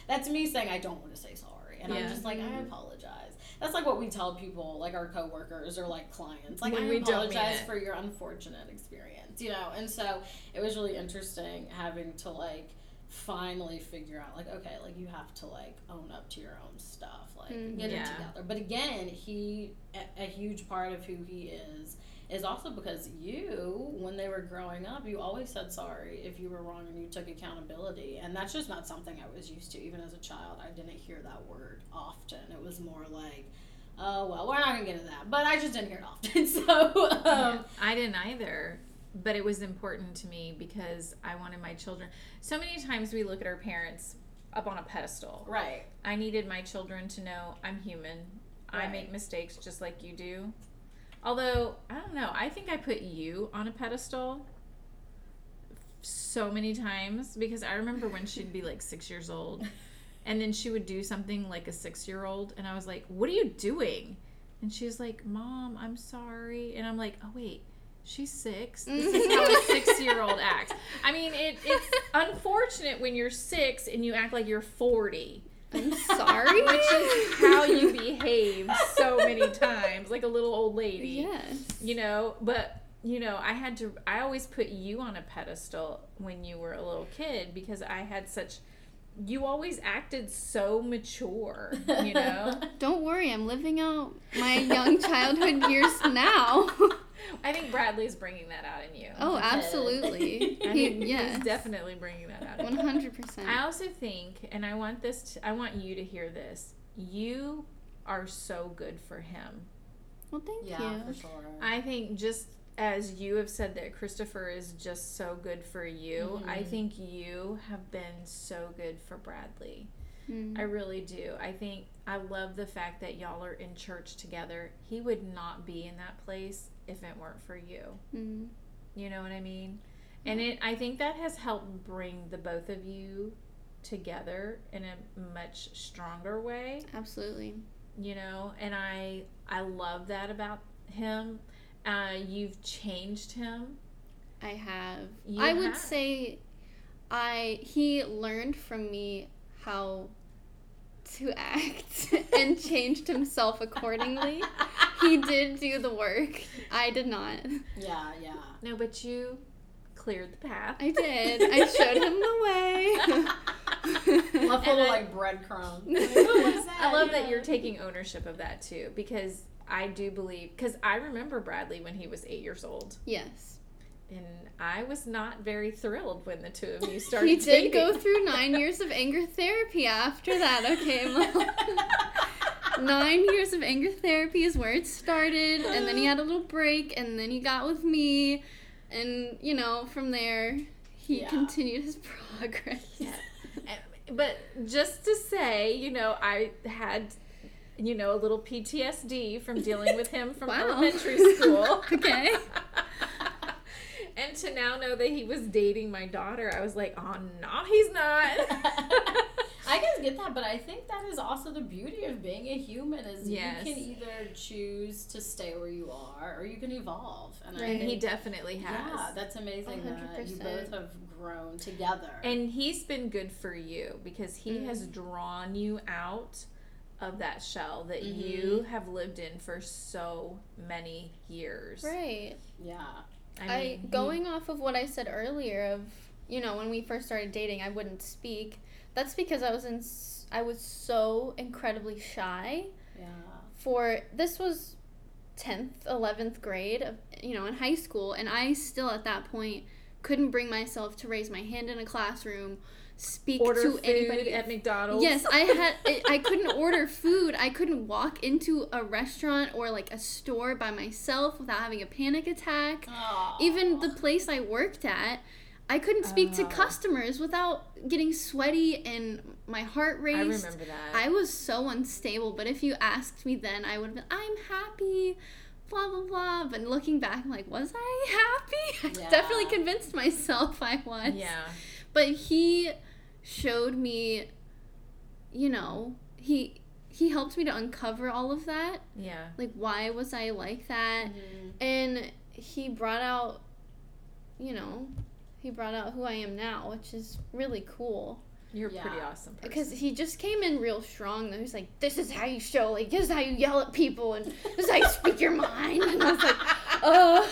that's that's me saying I don't want to say sorry, and I'm just like I apologize. That's like what we tell people, like our coworkers or like clients, like When I we apologize for your unfortunate experience, you know. And so it was really interesting having to like finally figure out like okay like you have to like own up to your own stuff like Mhm. get Yeah. it together but again he a, a huge part of who he is is also because you, when they were growing up, you always said sorry if you were wrong and you took accountability. And that's just not something I was used to. Even as a child, I didn't hear that word often. It was more like, oh, well, we're not going to get into that. But I just didn't hear it often. So, um, I didn't either, but it was important to me because I wanted my children. So many times we look at our parents up on a pedestal. right. I needed my children to know I'm human. I make mistakes just like you do. Although, I don't know, I think I put you on a pedestal so many times because I remember when she'd be like six years old and then she would do something like a six year old and I was like, What are you doing? And she was like, Mom, I'm sorry. And I'm like, Oh, wait. She's six. This is how a six year old acts. I mean, it, it's unfortunate when you're six and you act like you're 40 I'm sorry. which is how you behave so many times, like a little old lady. Yes. You know, but you know, I had to. I always put you on a pedestal when you were a little kid because I had such. You always acted so mature. You know. Don't worry, I'm living out my young childhood years now. I think Bradley's bringing that out in you. oh, absolutely. He, think yes. he's definitely bringing that out. in One you. hundred percent. I also think, and I want this. To, I want you to hear this. You are so good for him. Well, thank Yeah, you. for sure. I think just as you have said that Christopher is just so good for you, I Mhm. think you have been so good for Bradley. Mm. I really do. I think I love the fact that y'all are in church together. He would not be in that place if it weren't for you. Mm. You know what I mean? And it I think that has helped bring the both of you together in a much stronger way, Absolutely. you know, and I I love that about him. Uh, you've changed him. I have. You I would say I he learned from me how to act and changed himself accordingly. he did do the work. I did not. Yeah, yeah. No, but you cleared the path. I did. I showed him the way. Left little I- like breadcrumbs. I love that you're taking ownership of that too, because I do believe. Because I remember Bradley when he was eight years old, yes. And I was not very thrilled when the two of you started. He did dating. go through nine years of anger therapy after that, okay, Mom? Nine years of anger therapy is where it started, and then he had a little break, and then he got with me, and you know, from there, he Yeah. continued his progress. Yeah. But just to say, you know, I had, you know, a little PTSD from dealing with him from Wow. elementary school. Okay. And to now know that he was dating my daughter, I was like, oh no, he's not. I guess get that, but I think that is also the beauty of being a human is Yes. you can either choose to stay where you are or you can evolve. And I Right. think he definitely has. Yeah, that's amazing that you both have grown together. And he's been good for you because he Mm-hmm. has drawn you out of that shell that Mm-hmm. you have lived in for so many years. Right. yeah. I I, mean, going off of what I said earlier of you know when we first started dating I wouldn't speak. That's because I was in I was so incredibly shy Yeah. for this was 10th 11th grade of you know in high school and I still at that point couldn't bring myself to raise my hand in a classroom speak order to anybody at McDonald's. Yes, I had. I- I couldn't order food. I couldn't walk into a restaurant or like a store by myself without having a panic attack. Aw. Even the place I worked at, I couldn't speak to Oh. customers without getting sweaty and my heart I remember that. I was so unstable. But if you asked me then, I would have been, I'm happy. Blah blah blah. But looking back, I'm like, was I happy? I Yeah. definitely convinced myself I was. yeah. But he showed me, you know, he he helped me to uncover all of that. Yeah. Like why was I like that? Mhm. And he brought out, you know, he brought out who I am now, which is really cool. You're Yeah. pretty awesome. Because he just came in real strong. Though he's like, "This is how you show, like, this is how you yell at people, and this is how you speak your mind." And I was like, "Oh."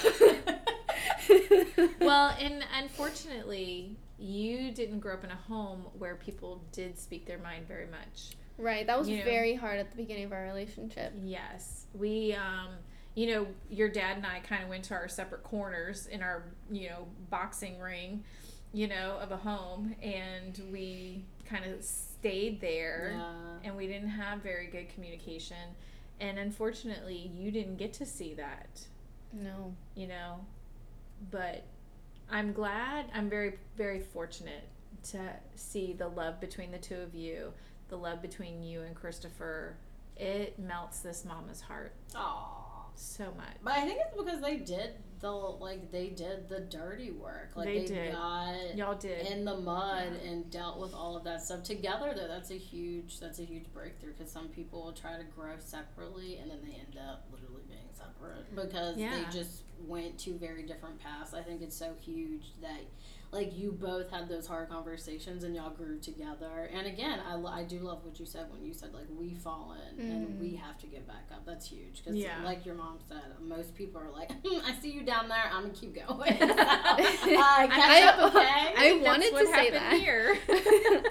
well, and unfortunately, you didn't grow up in a home where people did speak their mind very much. right. That was You know. very hard at the beginning of our relationship. Yes, we, um, you know, your dad and I kind of went to our separate corners in our, you know, boxing ring, you know, of a home, and we kind of stayed there, Yeah. and we didn't have very good communication, and unfortunately, you didn't get to see that, No. you know, but I'm glad, I'm very, very fortunate to see the love between the two of you, the love between you and Christopher. It melts this mama's heart Aw. so much. But I think it's because they did the like they did the dirty work. Like They they, did. got Y'all did. in the mud and dealt with all of that stuff together. Though that's a huge that's a huge breakthrough because some people will try to grow separately and then they end up literally being separate because Yeah. they just went two very different paths. I think it's so huge that like you both had those hard conversations and y'all grew together. And again, I, I do love what you said when you said like we fall fallen and we have to get back up. That's huge because Yeah. like your mom said, most people are like, "Hmm, I see you down there. I'm gonna keep going. uh, catch I- up, okay? I That's wanted to say that. here.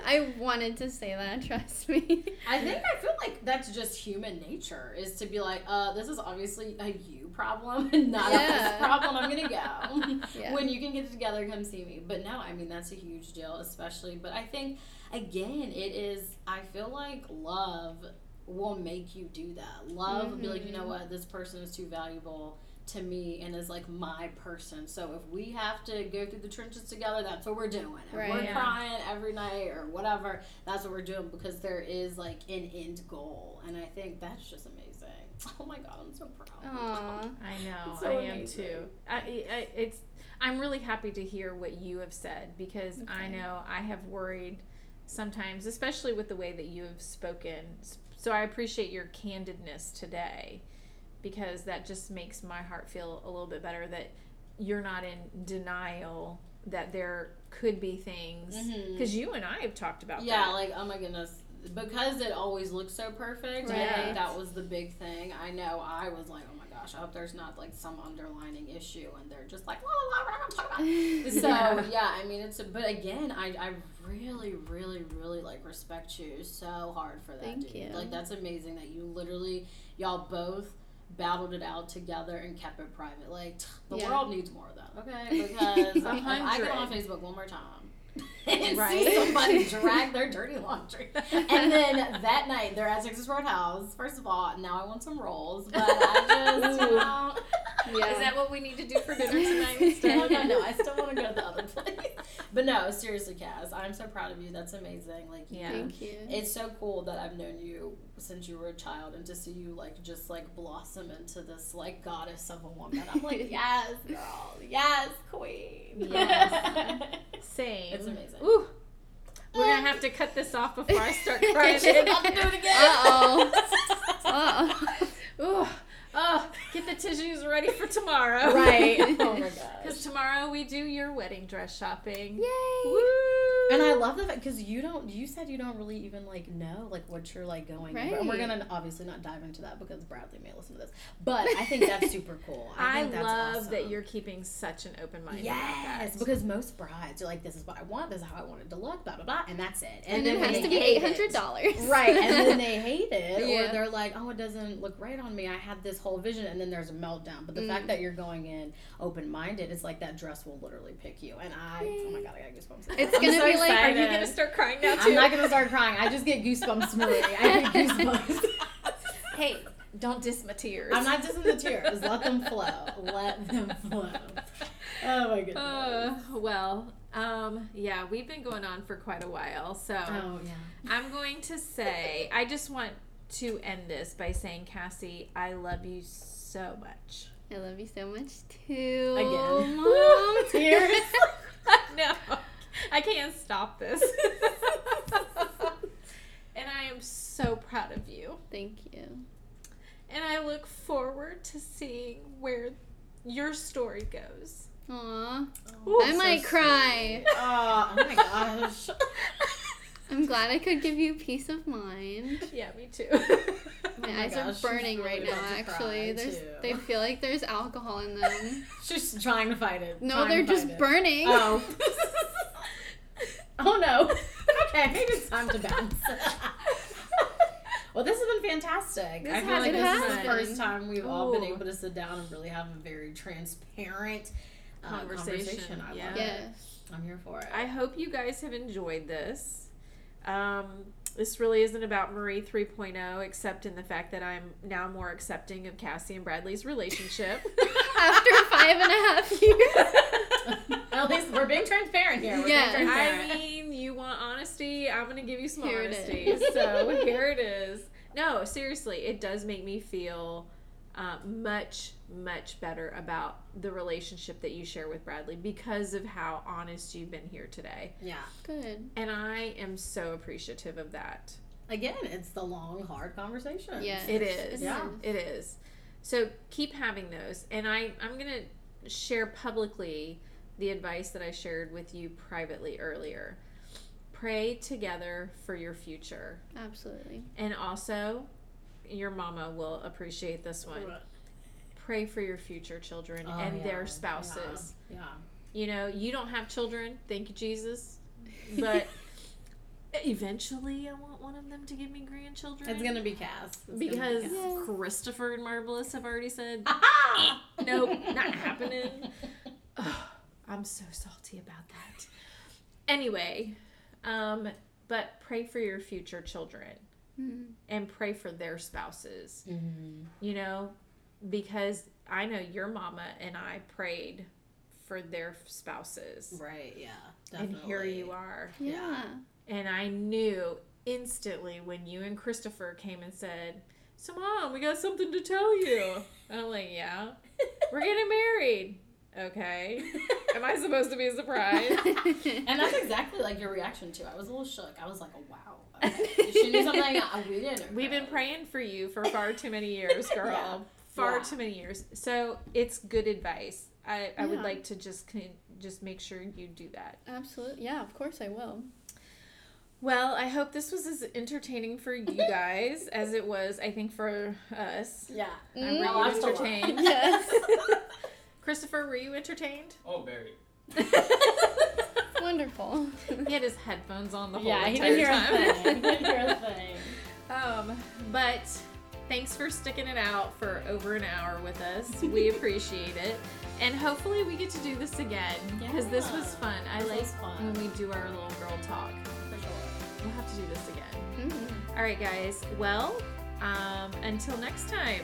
I wanted to say that. Trust me. I think I feel like that's just human nature is to be like, uh, this is obviously a you problem and not a Yeah. us problem. I'm gonna go. Yeah. When you can get together, come see me. But no, I mean that's a huge deal, especially. But I think again, it is. I feel like love will make you do that. Love will be like, you know Mhm. what, this person is too valuable to me and is like my person. So if we have to go through the trenches together, that's what we're doing. If Right. we're Yeah. crying every night or whatever, that's what we're doing because there is like an end goal. And I think that's just amazing. Oh my god, I'm so proud. Aw. I know. So I am too. I, I, it's. I'm really happy to hear what you have said because I know I have worried sometimes, especially with the way that you have spoken. So I appreciate your candidness today because that just makes my heart feel a little bit better that you're not in denial that there could be things mm-hmm. because you and I have talked about Yeah, that. like oh my goodness, because it always looks so perfect. I think that was the big thing. I know I was like, oh my gosh, I hope there's not like some underlining issue, and they're just like, la la la, we're not gonna talk about. So Yeah. I mean, it's a, but again, I I really really really like respect you so hard for that. Thank dude. you. Like that's amazing that you literally y'all both battled it out together and kept it private. Like the Yeah. world needs more of that. Okay, because if I get on. Facebook one more time. And Right. see somebody drag their dirty laundry. And then that night they're at Texas Roadhouse. First of all, now I want some rolls, but I just you know, Yeah. Is that what we need to do for dinner tonight no, instead? no, no. I still want to go to the other place. But no, seriously, Cass, I'm so proud of you. That's amazing. Like, Yeah. Thank you. it's so cool that I've known you since you were a child, and to see you like just like blossom into this like goddess of a woman. I'm like, yes, girl, yes, queen. Yes. Same. It's amazing. Ooh. We're gonna have to cut this off before I start crying. She's about to do it again. Uh-oh. Uh-oh. Oh, get the tissues ready for tomorrow. right. Oh my gosh. Because tomorrow we do your wedding dress shopping. Yay. Woo! And I love that because you don't. You said you don't really even like know like what you're like going. over. And we're gonna obviously not dive into that because Bradley may listen to this. But I think that's super cool. I, I, that's love awesome. that you're keeping such an open mind about Yes, that. because most brides are like, "This is what I want. This is how I want it to look." Blah blah blah, and that's it. And, then it has to be eight hundred dollars. Right, and then they hate it, or they're like, "Oh, it doesn't look right on me. I had this whole vision," and then there's a meltdown. But the Mm. fact that you're going in open minded, it's like that dress will literally pick you. And I, oh my god, I got goosebumps. It's I'm gonna so be like- Are you gonna start crying now too? I'm not gonna start crying. I just get goosebumps, Marie. I get goosebumps. hey, don't diss my tears. I'm not dissing the tears. Let them flow. Let them flow. Oh my goodness. Uh, well, um, yeah, we've been going on for quite a while, so oh yeah. I'm going to say I just want to end this by saying, Cassie, I love you so much. I love you so much too. Again. Mom. Tears. no, I can't stop this. and I am so proud of you. Thank you. And I look forward to seeing where your story goes. Aw. Ooh, I might cry. Oh, oh my gosh. I'm glad I could give you peace of mind. Yeah, me too. My my eyes gosh, are burning really right now. Actually, there's too. they feel like there's alcohol in them. She's trying to fight it. No, they're just it. burning. Oh. oh no. Okay, maybe it's time to bounce. well, this has been fantastic. This I feel has- like it this is the first time we've all been able to sit down and really have a very transparent uh, Conversation, conversation. I yeah. love Yes. it. I'm here for it. I hope you guys have enjoyed this. Um, this really isn't about Marie 3.0, except in the fact that I'm now more accepting of Cassie and Bradley's relationship. After five and a half years. At least we're being transparent here. We're Yeah. being I mean, you want honesty? I'm going to give you some Here honesty. so here it is. No, seriously, it does make me feel uh, much, much better about the relationship that you share with Bradley because of how honest you've been here today. yeah. Good. And I am so appreciative of that. Again, it's the long, hard conversation. Yes. It is. Yeah. It is. So keep having those. And I, I'm going to share publicly the advice that I shared with you privately earlier. Pray together for your future. Absolutely. And also, your mama will appreciate this one. Pray for your future children Oh, and yeah, their spouses. Yeah. You know, you don't have children, thank you, Jesus. But eventually, I want one of them to give me grandchildren. It's gonna be Cass. It's gonna be because Cass. Christopher and Marvelous have already said, Aha! nope, not happening. Ugh, I'm so salty about that. Anyway, um, but pray for your future children Mm. and pray for their spouses, Mhm. you know, because I know your mama and I prayed for their spouses. Right. Yeah. And here you are. Yeah. And I knew instantly when you and Christopher came and said, So, mom, we got something to tell you. And I'm like, Yeah, we're getting married. Okay. Am I supposed to be surprised? And that's exactly like your reaction to. it. I was a little shook. I was like, oh wow. Okay. She knew something we didn't. We've been praying for you for far too many years, girl. Yeah. Far Yeah. too many years. So it's good advice. I, I would like to just con- just make sure you do that. Absolutely. Yeah, of course I will. Well, I hope this was as entertaining for you guys as it was, I think, for us. Yeah. I'm Mm. really No, I entertained. Yes. Christopher, were you entertained? Oh, very. Wonderful. He had his headphones on the whole Yeah, he didn't hear time. a thing. He didn't hear a thing. Um, but thanks for sticking it out for over an hour with us. We appreciate it. And hopefully we get to do this again because this was fun. I this like fun. when we do our little girl talk. For sure. We'll have to do this again. Mhm. All right, guys. Well, um, until next time,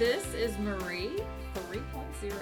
this is Marie 3.0.